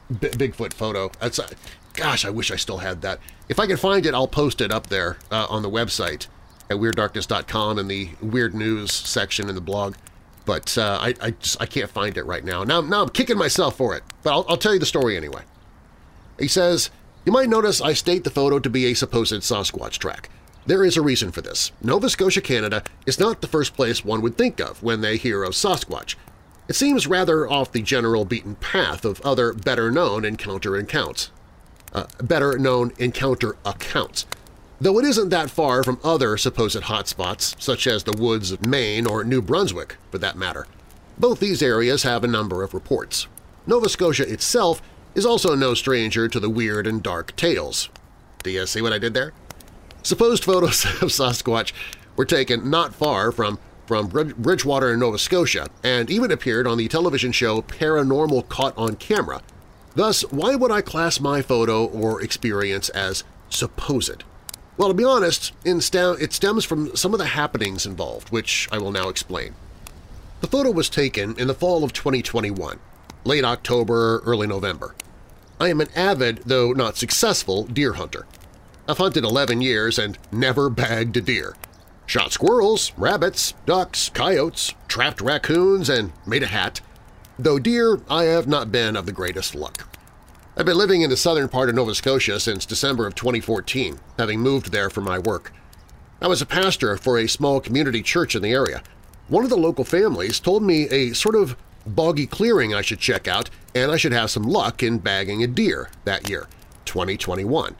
B Bigfoot photo. That's uh, Gosh, I wish I still had that. If I can find it, I'll post it up there uh, on the website at WeirdDarkness.com in the Weird News section in the blog. But uh, I, I, just, I can't find it right now. Now, now I'm kicking myself for it, but I'll, I'll tell you the story anyway. He says, You might notice I state the photo to be a supposed Sasquatch track. There is a reason for this. Nova Scotia, Canada is not the first place one would think of when they hear of Sasquatch. It seems rather off the general beaten path of other better-known encounter accounts. Uh, better-known encounter accounts, though it isn't that far from other supposed hotspots, such as the woods of Maine or New Brunswick, for that matter. Both these areas have a number of reports. Nova Scotia itself is also no stranger to the weird and dark tales. Do you see what I did there? Supposed photos *laughs* of Sasquatch were taken not far from, from Bridgewater in Nova Scotia and even appeared on the television show Paranormal Caught on Camera. Thus, why would I class my photo or experience as supposed? Well, to be honest, it stems from some of the happenings involved, which I will now explain. The photo was taken in the fall of 2021, late October, early November. I am an avid, though not successful, deer hunter. I've hunted 11 years and never bagged a deer. Shot squirrels, rabbits, ducks, coyotes, trapped raccoons, and made a hat. Though deer, I have not been of the greatest luck. I've been living in the southern part of Nova Scotia since December of 2014, having moved there for my work. I was a pastor for a small community church in the area. One of the local families told me a sort of boggy clearing I should check out and I should have some luck in bagging a deer that year, 2021.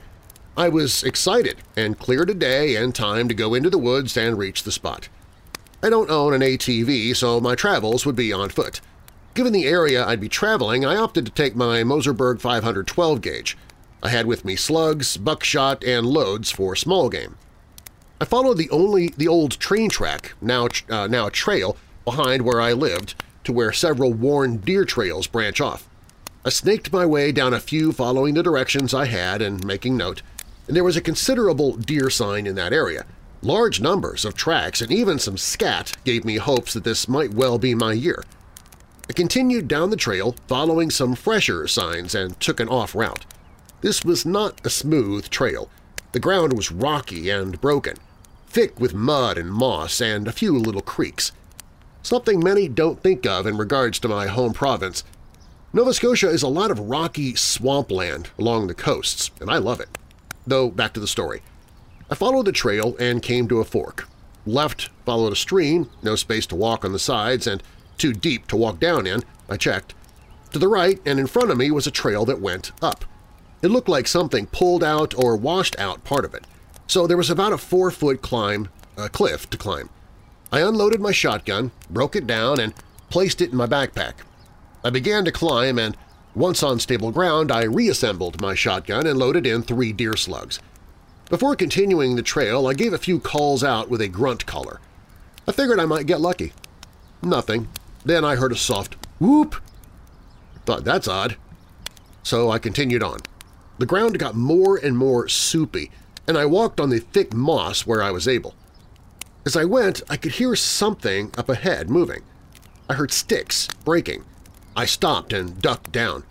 I was excited and cleared a day and time to go into the woods and reach the spot. I don't own an ATV, so my travels would be on foot. Given the area I'd be traveling, I opted to take my Mossberg 512 gauge. I had with me slugs, buckshot, and loads for small game. I followed the only the old train track, now, uh, now a trail, behind where I lived to where several worn deer trails branch off. I snaked my way down a few following the directions I had and making note, and there was a considerable deer sign in that area. Large numbers of tracks and even some scat gave me hopes that this might well be my year. I continued down the trail following some fresher signs and took an off-route. This was not a smooth trail. The ground was rocky and broken, thick with mud and moss and a few little creeks. Something many don't think of in regards to my home province. Nova Scotia is a lot of rocky swampland along the coasts, and I love it. Though, back to the story. I followed the trail and came to a fork. Left followed a stream, no space to walk on the sides, and too deep to walk down in, I checked. To the right and in front of me was a trail that went up. It looked like something pulled out or washed out part of it, so there was about a four-foot climb, a cliff to climb. I unloaded my shotgun, broke it down, and placed it in my backpack. I began to climb, and once on stable ground, I reassembled my shotgun and loaded in three deer slugs. Before continuing the trail, I gave a few calls out with a grunt caller. I figured I might get lucky. Nothing. Then I heard a soft whoop. Thought that's odd. So I continued on. The ground got more and more soupy, and I walked on the thick moss where I was able. As I went, I could hear something up ahead moving. I heard sticks breaking. I stopped and ducked down.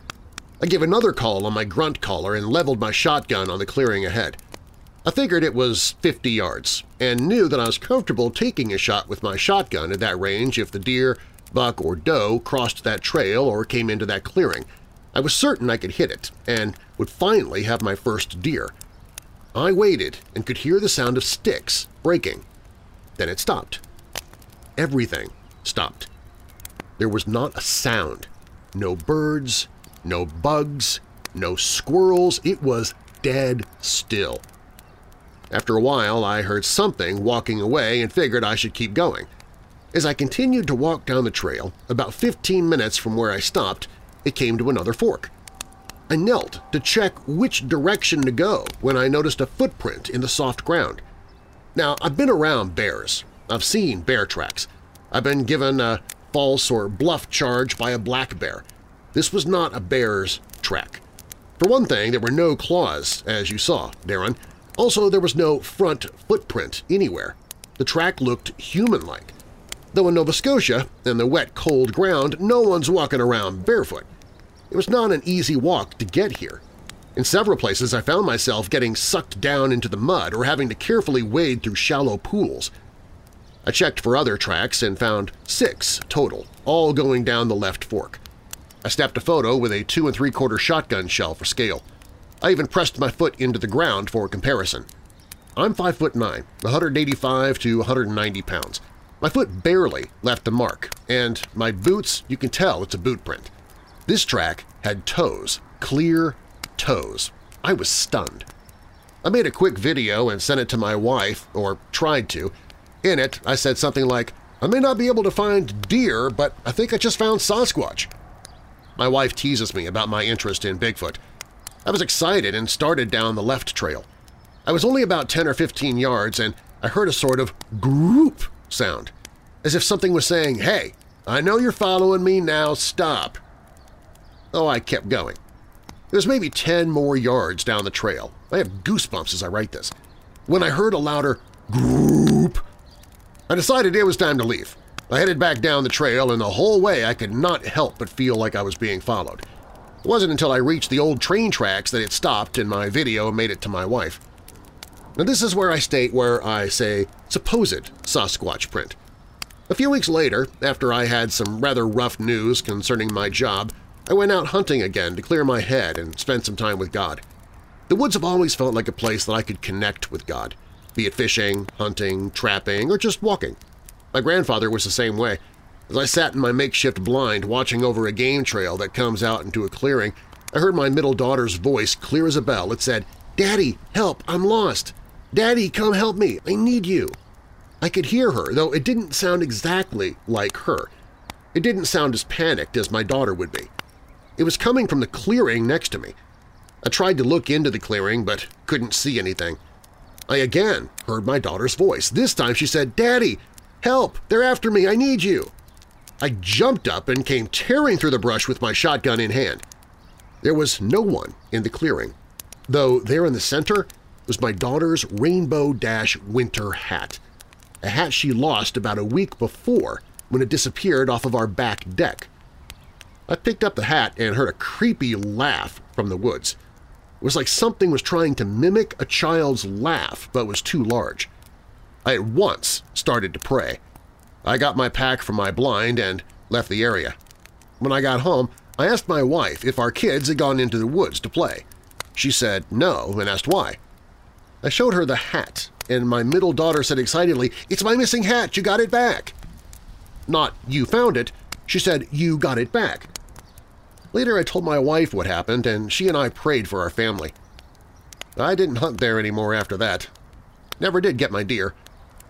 I gave another call on my grunt caller and leveled my shotgun on the clearing ahead. I figured it was 50 yards and knew that I was comfortable taking a shot with my shotgun at that range if the deer, buck, or doe crossed that trail or came into that clearing. I was certain I could hit it and would finally have my first deer. I waited and could hear the sound of sticks breaking. Then it stopped. Everything stopped. There was not a sound. No birds, no bugs, no squirrels. It was dead still. After a while, I heard something walking away and figured I should keep going. As I continued to walk down the trail, about 15 minutes from where I stopped, it came to another fork. I knelt to check which direction to go when I noticed a footprint in the soft ground. Now, I've been around bears. I've seen bear tracks. I've been given a false or bluff charge by a black bear. This was not a bear's track. For one thing, there were no claws, as you saw, Darren, also, there was no front footprint anywhere. The track looked human-like. Though in Nova Scotia, in the wet, cold ground, no one's walking around barefoot. It was not an easy walk to get here. In several places I found myself getting sucked down into the mud or having to carefully wade through shallow pools. I checked for other tracks and found six total, all going down the left fork. I snapped a photo with a two and three-quarter shotgun shell for scale. I even pressed my foot into the ground for comparison. I'm 5 foot 9, 185 to 190 pounds. My foot barely left a mark, and my boots, you can tell it's a boot print. This track had toes, clear toes. I was stunned. I made a quick video and sent it to my wife, or tried to. In it, I said something like, I may not be able to find deer, but I think I just found Sasquatch. My wife teases me about my interest in Bigfoot, I was excited and started down the left trail. I was only about 10 or 15 yards and I heard a sort of group sound, as if something was saying, hey, I know you're following me, now stop. Oh, I kept going. It was maybe 10 more yards down the trail. I have goosebumps as I write this. When I heard a louder group, I decided it was time to leave. I headed back down the trail, and the whole way I could not help but feel like I was being followed. It wasn't until I reached the old train tracks that it stopped and my video and made it to my wife. Now this is where I state where I say supposed Sasquatch print. A few weeks later, after I had some rather rough news concerning my job, I went out hunting again to clear my head and spend some time with God. The woods have always felt like a place that I could connect with God, be it fishing, hunting, trapping, or just walking. My grandfather was the same way. As I sat in my makeshift blind watching over a game trail that comes out into a clearing, I heard my middle daughter's voice clear as a bell. It said, Daddy, help, I'm lost. Daddy, come help me, I need you. I could hear her, though it didn't sound exactly like her. It didn't sound as panicked as my daughter would be. It was coming from the clearing next to me. I tried to look into the clearing, but couldn't see anything. I again heard my daughter's voice. This time she said, Daddy, help! They're after me! I need you! I jumped up and came tearing through the brush with my shotgun in hand. There was no one in the clearing, though there in the center was my daughter's Rainbow Dash winter hat, a hat she lost about a week before when it disappeared off of our back deck. I picked up the hat and heard a creepy laugh from the woods. It was like something was trying to mimic a child's laugh but was too large. I at once started to pray. I got my pack from my blind and left the area. When I got home, I asked my wife if our kids had gone into the woods to play. She said no and asked why. I showed her the hat, and my middle daughter said excitedly, It's my missing hat! You got it back! Not, you found it. She said, you got it back. Later I told my wife what happened, and she and I prayed for our family. I didn't hunt there anymore after that. Never did get my deer.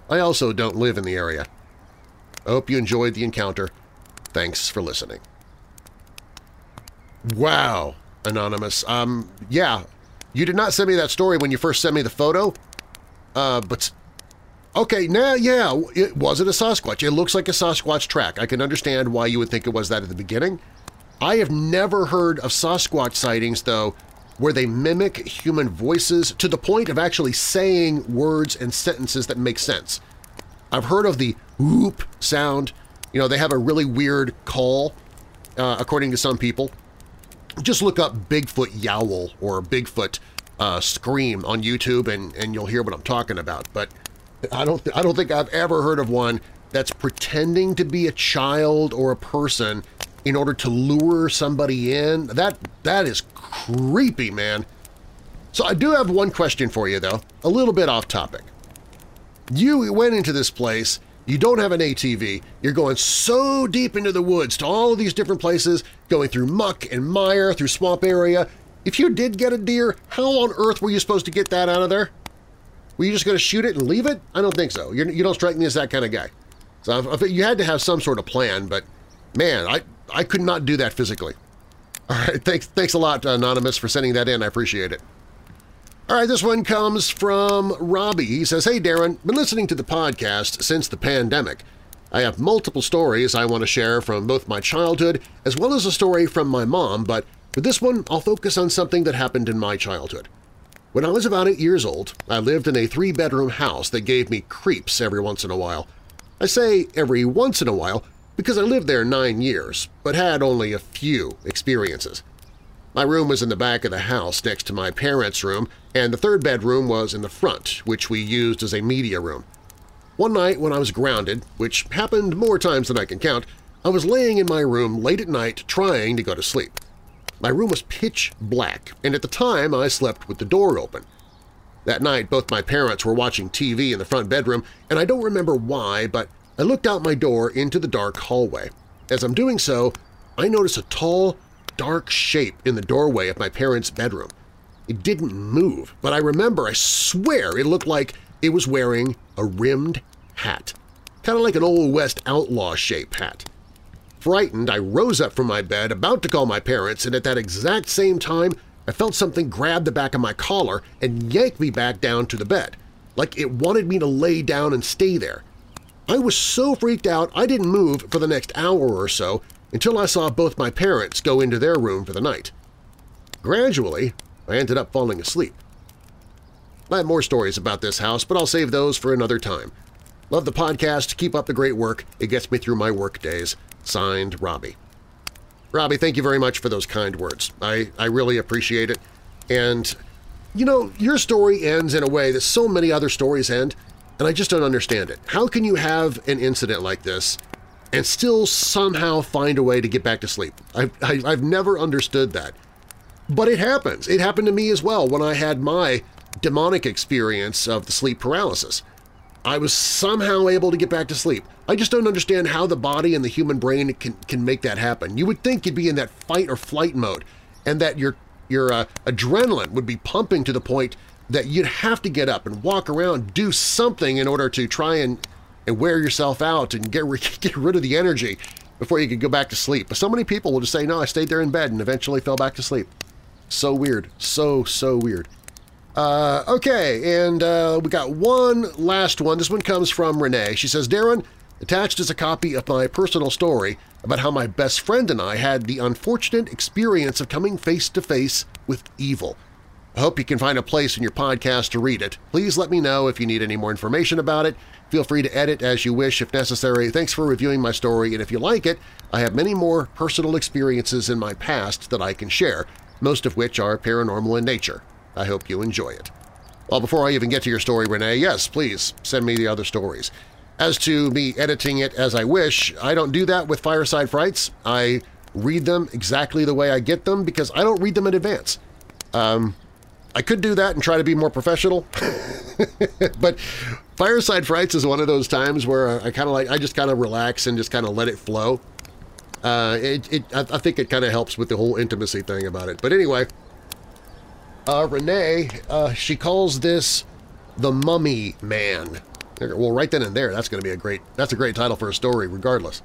I also don't live in the area. Hope you enjoyed the encounter. Thanks for listening. Wow, Anonymous. Um, yeah, you did not send me that story when you first sent me the photo, uh, but Okay, now, yeah, it was it a Sasquatch? It looks like a Sasquatch track. I can understand why you would think it was that at the beginning. I have never heard of Sasquatch sightings, though, where they mimic human voices to the point of actually saying words and sentences that make sense. I've heard of the whoop sound. You know, they have a really weird call, uh, according to some people. Just look up Bigfoot yowl or Bigfoot uh, scream on YouTube and, and you'll hear what I'm talking about. But I don't, I don't think I've ever heard of one that's pretending to be a child or a person in order to lure somebody in. That, that is creepy, man. So I do have one question for you, though, a little bit off topic. You went into this place, you don't have an ATV, you're going so deep into the woods to all these different places, going through muck and mire, through swamp area. If you did get a deer, how on earth were you supposed to get that out of there? Were you just going to shoot it and leave it? I don't think so. You're, you do not strike me as that kind of guy. So you had to have some sort of plan, but man, I, I could not do that physically. All right, thanks, thanks a lot, Anonymous, for sending that in. I appreciate it. All right, this one comes from Robbie. He says, Hey, Darren, been listening to the podcast since the pandemic. I have multiple stories I want to share from both my childhood as well as a story from my mom, but for this one, I'll focus on something that happened in my childhood. When I was about eight years old, I lived in a three-bedroom house that gave me creeps every once in a while. I say every once in a while because I lived there nine years, but had only a few experiences. My room was in the back of the house next to my parents' room, and the third bedroom was in the front, which we used as a media room. One night when I was grounded, which happened more times than I can count, I was laying in my room late at night trying to go to sleep. My room was pitch black, and at the time I slept with the door open. That night, both my parents were watching TV in the front bedroom, and I don't remember why, but I looked out my door into the dark hallway. As I'm doing so, I notice a tall, dark shape in the doorway of my parents' bedroom. It didn't move, but I remember, I swear, it looked like it was wearing a rimmed hat, kind of like an Old West outlaw shape hat. Frightened, I rose up from my bed, about to call my parents, and at that exact same time I felt something grab the back of my collar and yank me back down to the bed, like it wanted me to lay down and stay there. I was so freaked out I didn't move for the next hour or so until I saw both my parents go into their room for the night. Gradually, I ended up falling asleep. I have more stories about this house, but I'll save those for another time. Love the podcast. Keep up the great work. It gets me through my work days. Signed, Robbie. Robbie, thank you very much for those kind words. I, I really appreciate it. And, you know, your story ends in a way that so many other stories end, and I just don't understand it. How can you have an incident like this and still somehow find a way to get back to sleep? I've, I, have i have never understood that. But it happens. It happened to me as well when I had my demonic experience of the sleep paralysis. I was somehow able to get back to sleep. I just don't understand how the body and the human brain can, can make that happen. You would think you'd be in that fight or flight mode and that your, your uh, adrenaline would be pumping to the point that you'd have to get up and walk around, do something in order to try and, and wear yourself out and get, *laughs* get rid of the energy before you could go back to sleep. But so many people will just say, no, I stayed there in bed and eventually fell back to sleep. So weird. So, so weird. Uh, okay, and uh, we got one last one. This one comes from Renee. She says, Darren, attached is a copy of my personal story about how my best friend and I had the unfortunate experience of coming face-to-face -face with evil. I hope you can find a place in your podcast to read it. Please let me know if you need any more information about it. Feel free to edit as you wish if necessary. Thanks for reviewing my story, and if you like it, I have many more personal experiences in my past that I can share, most of which are paranormal in nature. I hope you enjoy it. Well, before I even get to your story, Renee, yes, please send me the other stories. As to me editing it as I wish, I don't do that with Fireside Frights. I read them exactly the way I get them because I don't read them in advance. Um, I could do that and try to be more professional, *laughs* but Fireside Frights is one of those times where I kind of like I just kind of relax and just kind of let it flow. Uh, it, it, I, think it kind of helps with the whole intimacy thing about it. But anyway, uh, Renee, uh, she calls this the Mummy Man. Well, right then and there, that's going to be a great that's a great title for a story, regardless.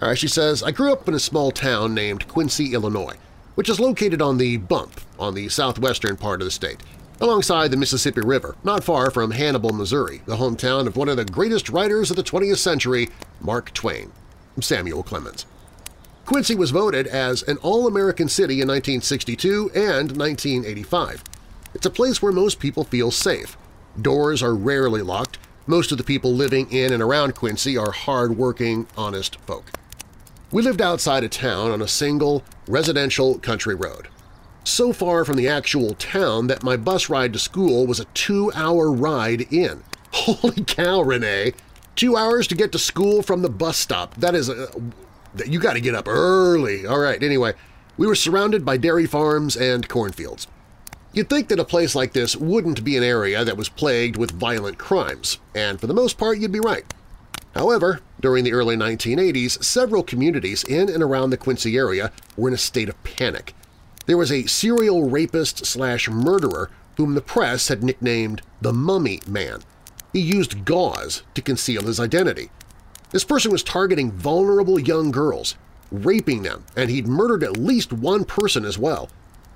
All right, she says, I grew up in a small town named Quincy, Illinois, which is located on the Bump on the southwestern part of the state, alongside the Mississippi River, not far from Hannibal, Missouri, the hometown of one of the greatest writers of the 20th century, Mark Twain, Samuel Clemens. Quincy was voted as an All-American City in 1962 and 1985. It's a place where most people feel safe. Doors are rarely locked. Most of the people living in and around Quincy are hard-working, honest folk. We lived outside of town on a single, residential country road. So far from the actual town that my bus ride to school was a two-hour ride in. *laughs* Holy cow, Renee! Two hours to get to school from the bus stop. That is uh, a, you got to get up early. All right, anyway, we were surrounded by dairy farms and cornfields. You'd think that a place like this wouldn't be an area that was plagued with violent crimes, and for the most part you'd be right. However, during the early 1980s, several communities in and around the Quincy area were in a state of panic. There was a serial rapist slash murderer whom the press had nicknamed the Mummy Man. He used gauze to conceal his identity, this person was targeting vulnerable young girls, raping them, and he'd murdered at least one person as well.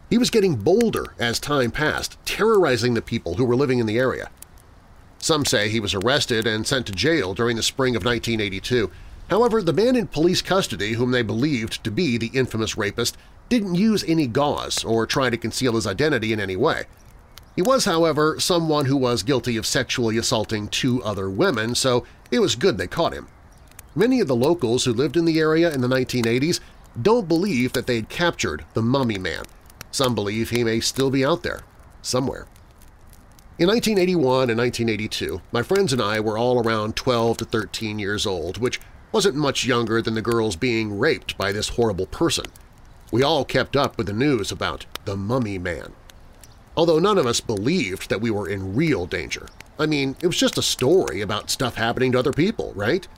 He was getting bolder as time passed, terrorizing the people who were living in the area. Some say he was arrested and sent to jail during the spring of 1982. However, the man in police custody whom they believed to be the infamous rapist didn't use any gauze or try to conceal his identity in any way. He was, however, someone who was guilty of sexually assaulting two other women, so it was good they caught him. Many of the locals who lived in the area in the 1980s don't believe that they'd captured the Mummy Man. Some believe he may still be out there, somewhere. In 1981 and 1982, my friends and I were all around 12 to 13 years old, which wasn't much younger than the girls being raped by this horrible person. We all kept up with the news about the Mummy Man. Although none of us believed that we were in real danger. I mean, it was just a story about stuff happening to other people, right?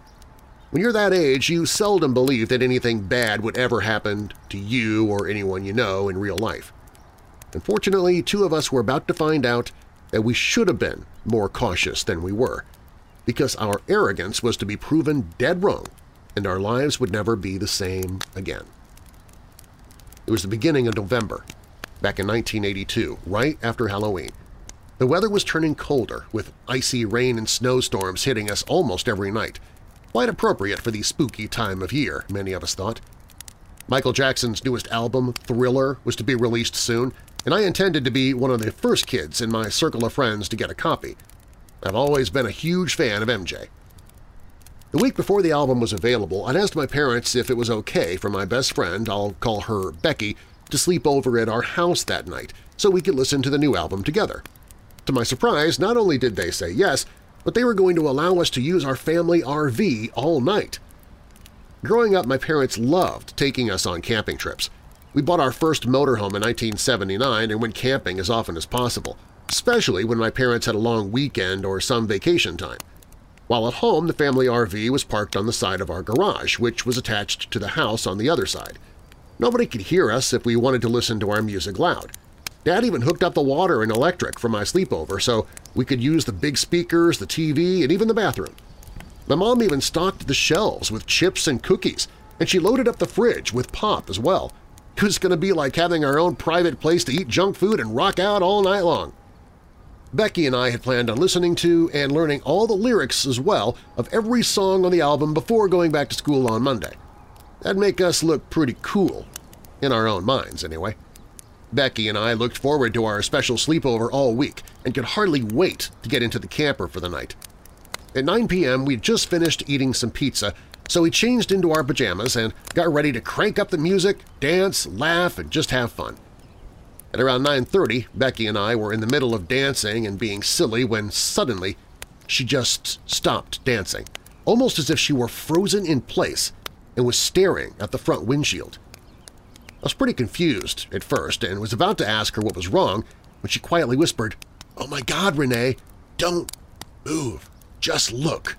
When you're that age, you seldom believe that anything bad would ever happen to you or anyone you know in real life. Unfortunately, two of us were about to find out that we should have been more cautious than we were, because our arrogance was to be proven dead wrong and our lives would never be the same again. It was the beginning of November. back in 1982, right after Halloween. The weather was turning colder, with icy rain and snowstorms hitting us almost every night. Quite appropriate for the spooky time of year, many of us thought. Michael Jackson's newest album, Thriller, was to be released soon, and I intended to be one of the first kids in my circle of friends to get a copy. I've always been a huge fan of MJ. The week before the album was available, I'd asked my parents if it was okay for my best friend, I'll call her Becky, to sleep over at our house that night so we could listen to the new album together. To my surprise, not only did they say yes, but they were going to allow us to use our family RV all night. Growing up, my parents loved taking us on camping trips. We bought our first motorhome in 1979 and went camping as often as possible, especially when my parents had a long weekend or some vacation time. While at home, the family RV was parked on the side of our garage, which was attached to the house on the other side. Nobody could hear us if we wanted to listen to our music loud. Dad even hooked up the water and electric for my sleepover so we could use the big speakers, the TV, and even the bathroom. My mom even stocked the shelves with chips and cookies, and she loaded up the fridge with pop as well. It was going to be like having our own private place to eat junk food and rock out all night long. Becky and I had planned on listening to and learning all the lyrics as well of every song on the album before going back to school on Monday. That'd make us look pretty cool, in our own minds anyway. Becky and I looked forward to our special sleepover all week and could hardly wait to get into the camper for the night. At 9 p.m., we'd just finished eating some pizza, so we changed into our pajamas and got ready to crank up the music, dance, laugh, and just have fun. At around 9.30, Becky and I were in the middle of dancing and being silly when suddenly she just stopped dancing, almost as if she were frozen in place and was staring at the front windshield. I was pretty confused at first and was about to ask her what was wrong when she quietly whispered, "'Oh my God, Renee, don't move, just look.'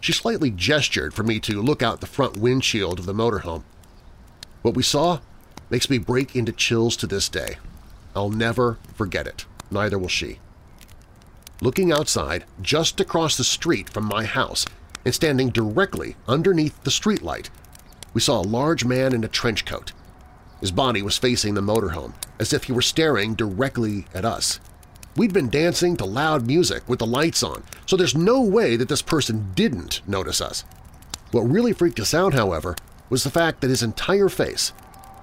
She slightly gestured for me to look out the front windshield of the motorhome. What we saw makes me break into chills to this day. I'll never forget it, neither will she. Looking outside, just across the street from my house and standing directly underneath the streetlight, we saw a large man in a trench coat. His body was facing the motorhome, as if he were staring directly at us. We'd been dancing to loud music with the lights on, so there's no way that this person didn't notice us. What really freaked us out, however, was the fact that his entire face,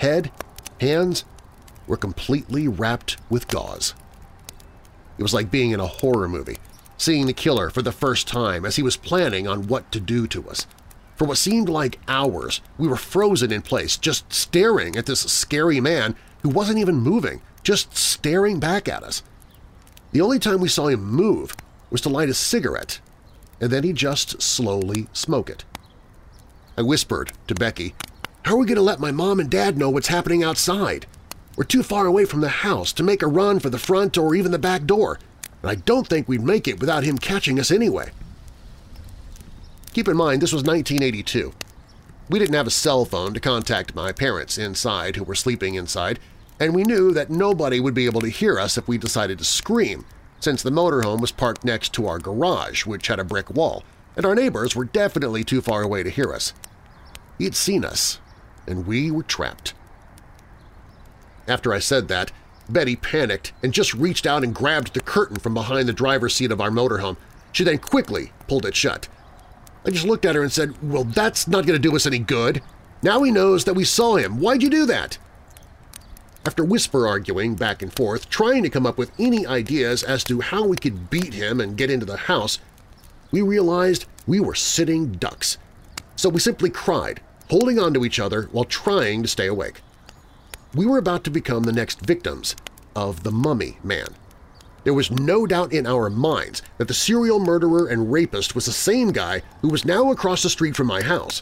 head, hands, were completely wrapped with gauze. It was like being in a horror movie, seeing the killer for the first time as he was planning on what to do to us. For what seemed like hours, we were frozen in place, just staring at this scary man who wasn't even moving, just staring back at us. The only time we saw him move was to light a cigarette, and then he just slowly smoke it. I whispered to Becky, How are we going to let my mom and dad know what's happening outside? We're too far away from the house to make a run for the front or even the back door, and I don't think we'd make it without him catching us anyway. Keep in mind, this was 1982. We didn't have a cell phone to contact my parents inside who were sleeping inside, and we knew that nobody would be able to hear us if we decided to scream, since the motorhome was parked next to our garage, which had a brick wall, and our neighbors were definitely too far away to hear us. He had seen us, and we were trapped. After I said that, Betty panicked and just reached out and grabbed the curtain from behind the driver's seat of our motorhome. She then quickly pulled it shut. I just looked at her and said, well, that's not going to do us any good. Now he knows that we saw him. Why'd you do that? After whisper arguing back and forth, trying to come up with any ideas as to how we could beat him and get into the house, we realized we were sitting ducks. So we simply cried, holding on to each other while trying to stay awake. We were about to become the next victims of the Mummy Man. There was no doubt in our minds that the serial murderer and rapist was the same guy who was now across the street from my house.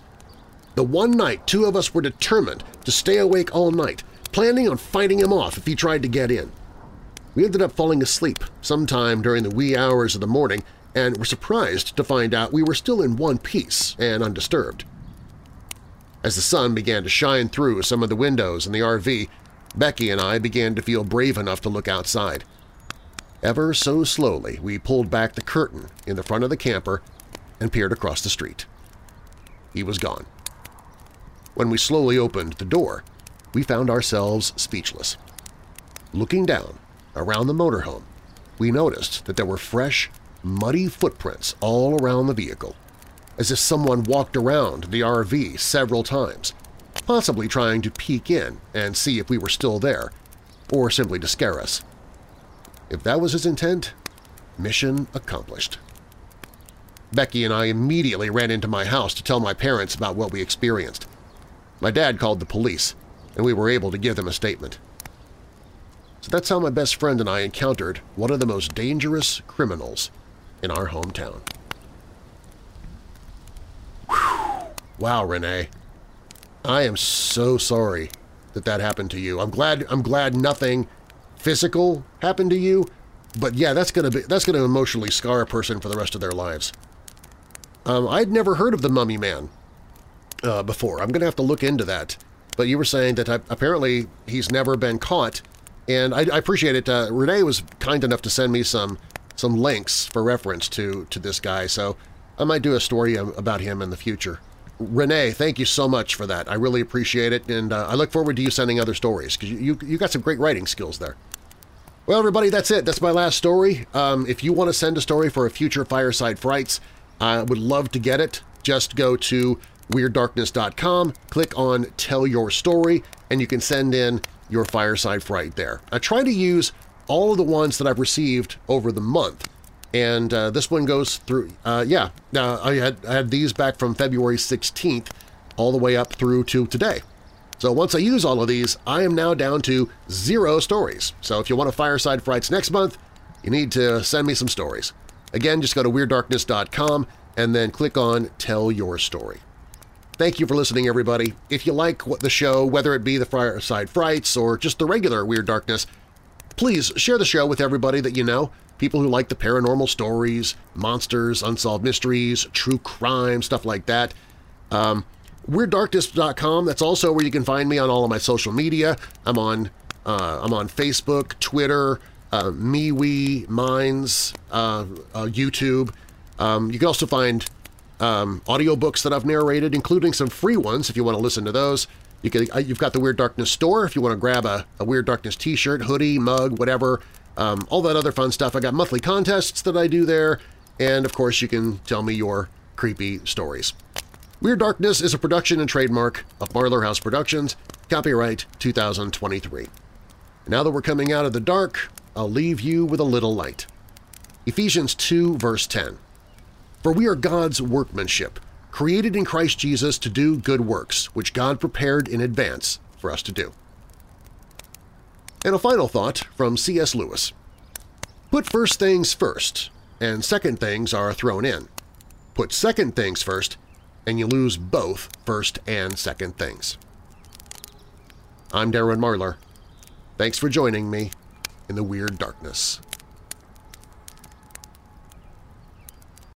The one night two of us were determined to stay awake all night, planning on fighting him off if he tried to get in. We ended up falling asleep sometime during the wee hours of the morning and were surprised to find out we were still in one piece and undisturbed. As the sun began to shine through some of the windows in the RV, Becky and I began to feel brave enough to look outside. Ever so slowly, we pulled back the curtain in the front of the camper and peered across the street. He was gone. When we slowly opened the door, we found ourselves speechless. Looking down around the motorhome, we noticed that there were fresh, muddy footprints all around the vehicle, as if someone walked around the RV several times, possibly trying to peek in and see if we were still there, or simply to scare us. If that was his intent, mission accomplished. Becky and I immediately ran into my house to tell my parents about what we experienced. My dad called the police, and we were able to give them a statement. So that's how my best friend and I encountered one of the most dangerous criminals in our hometown. Whew. Wow, Renee. I am so sorry that that happened to you. I'm glad I'm glad nothing physical happened to you, but yeah, that's gonna be that's gonna emotionally scar a person for the rest of their lives. Um, I'd never heard of the Mummy Man uh, before. I'm gonna have to look into that. But you were saying that uh, apparently he's never been caught, and I, I appreciate it. Uh, Renee was kind enough to send me some some links for reference to to this guy, so I might do a story about him in the future. Renee, thank you so much for that. I really appreciate it, and uh, I look forward to you sending other stories because you, you, you got some great writing skills there. Well, everybody, that's it. That's my last story. Um, if you want to send a story for a future Fireside Frights, I would love to get it. Just go to WeirdDarkness.com, click on Tell Your Story, and you can send in your Fireside Fright there. I try to use all of the ones that I've received over the month, and uh, this one goes through, uh, yeah, uh, I, had, I had these back from February 16th all the way up through to today. So once I use all of these, I am now down to zero stories. So if you want a Fireside Frights next month, you need to send me some stories. Again, just go to WeirdDarkness.com and then click on Tell Your Story. Thank you for listening, everybody. If you like the show, whether it be the Fireside Frights or just the regular Weird Darkness, please share the show with everybody that you know, people who like the paranormal stories, monsters, unsolved mysteries, true crime, stuff like that. Um, WeirdDarkness.com, that's also where you can find me on all of my social media. I'm on, uh, I'm on Facebook, Twitter, uh, MeWe, Minds, uh, uh, YouTube. Um, you can also find um, audiobooks that I've narrated, including some free ones if you want to listen to those. You can, uh, you've got the Weird Darkness store if you want to grab a, a Weird Darkness t-shirt, hoodie, mug, whatever, um, all that other fun stuff. I got monthly contests that I do there, and of course you can tell me your creepy stories. Weird Darkness is a production and trademark of Marlar House Productions, copyright 2023. Now that we're coming out of the dark, I'll leave you with a little light. Ephesians 2 verse 10 For we are God's workmanship, created in Christ Jesus to do good works, which God prepared in advance for us to do. And a final thought from C.S. Lewis. Put first things first, and second things are thrown in. Put second things first, and you lose both first and second things. I'm Darren Marlar. Thanks for joining me in the Weird Darkness.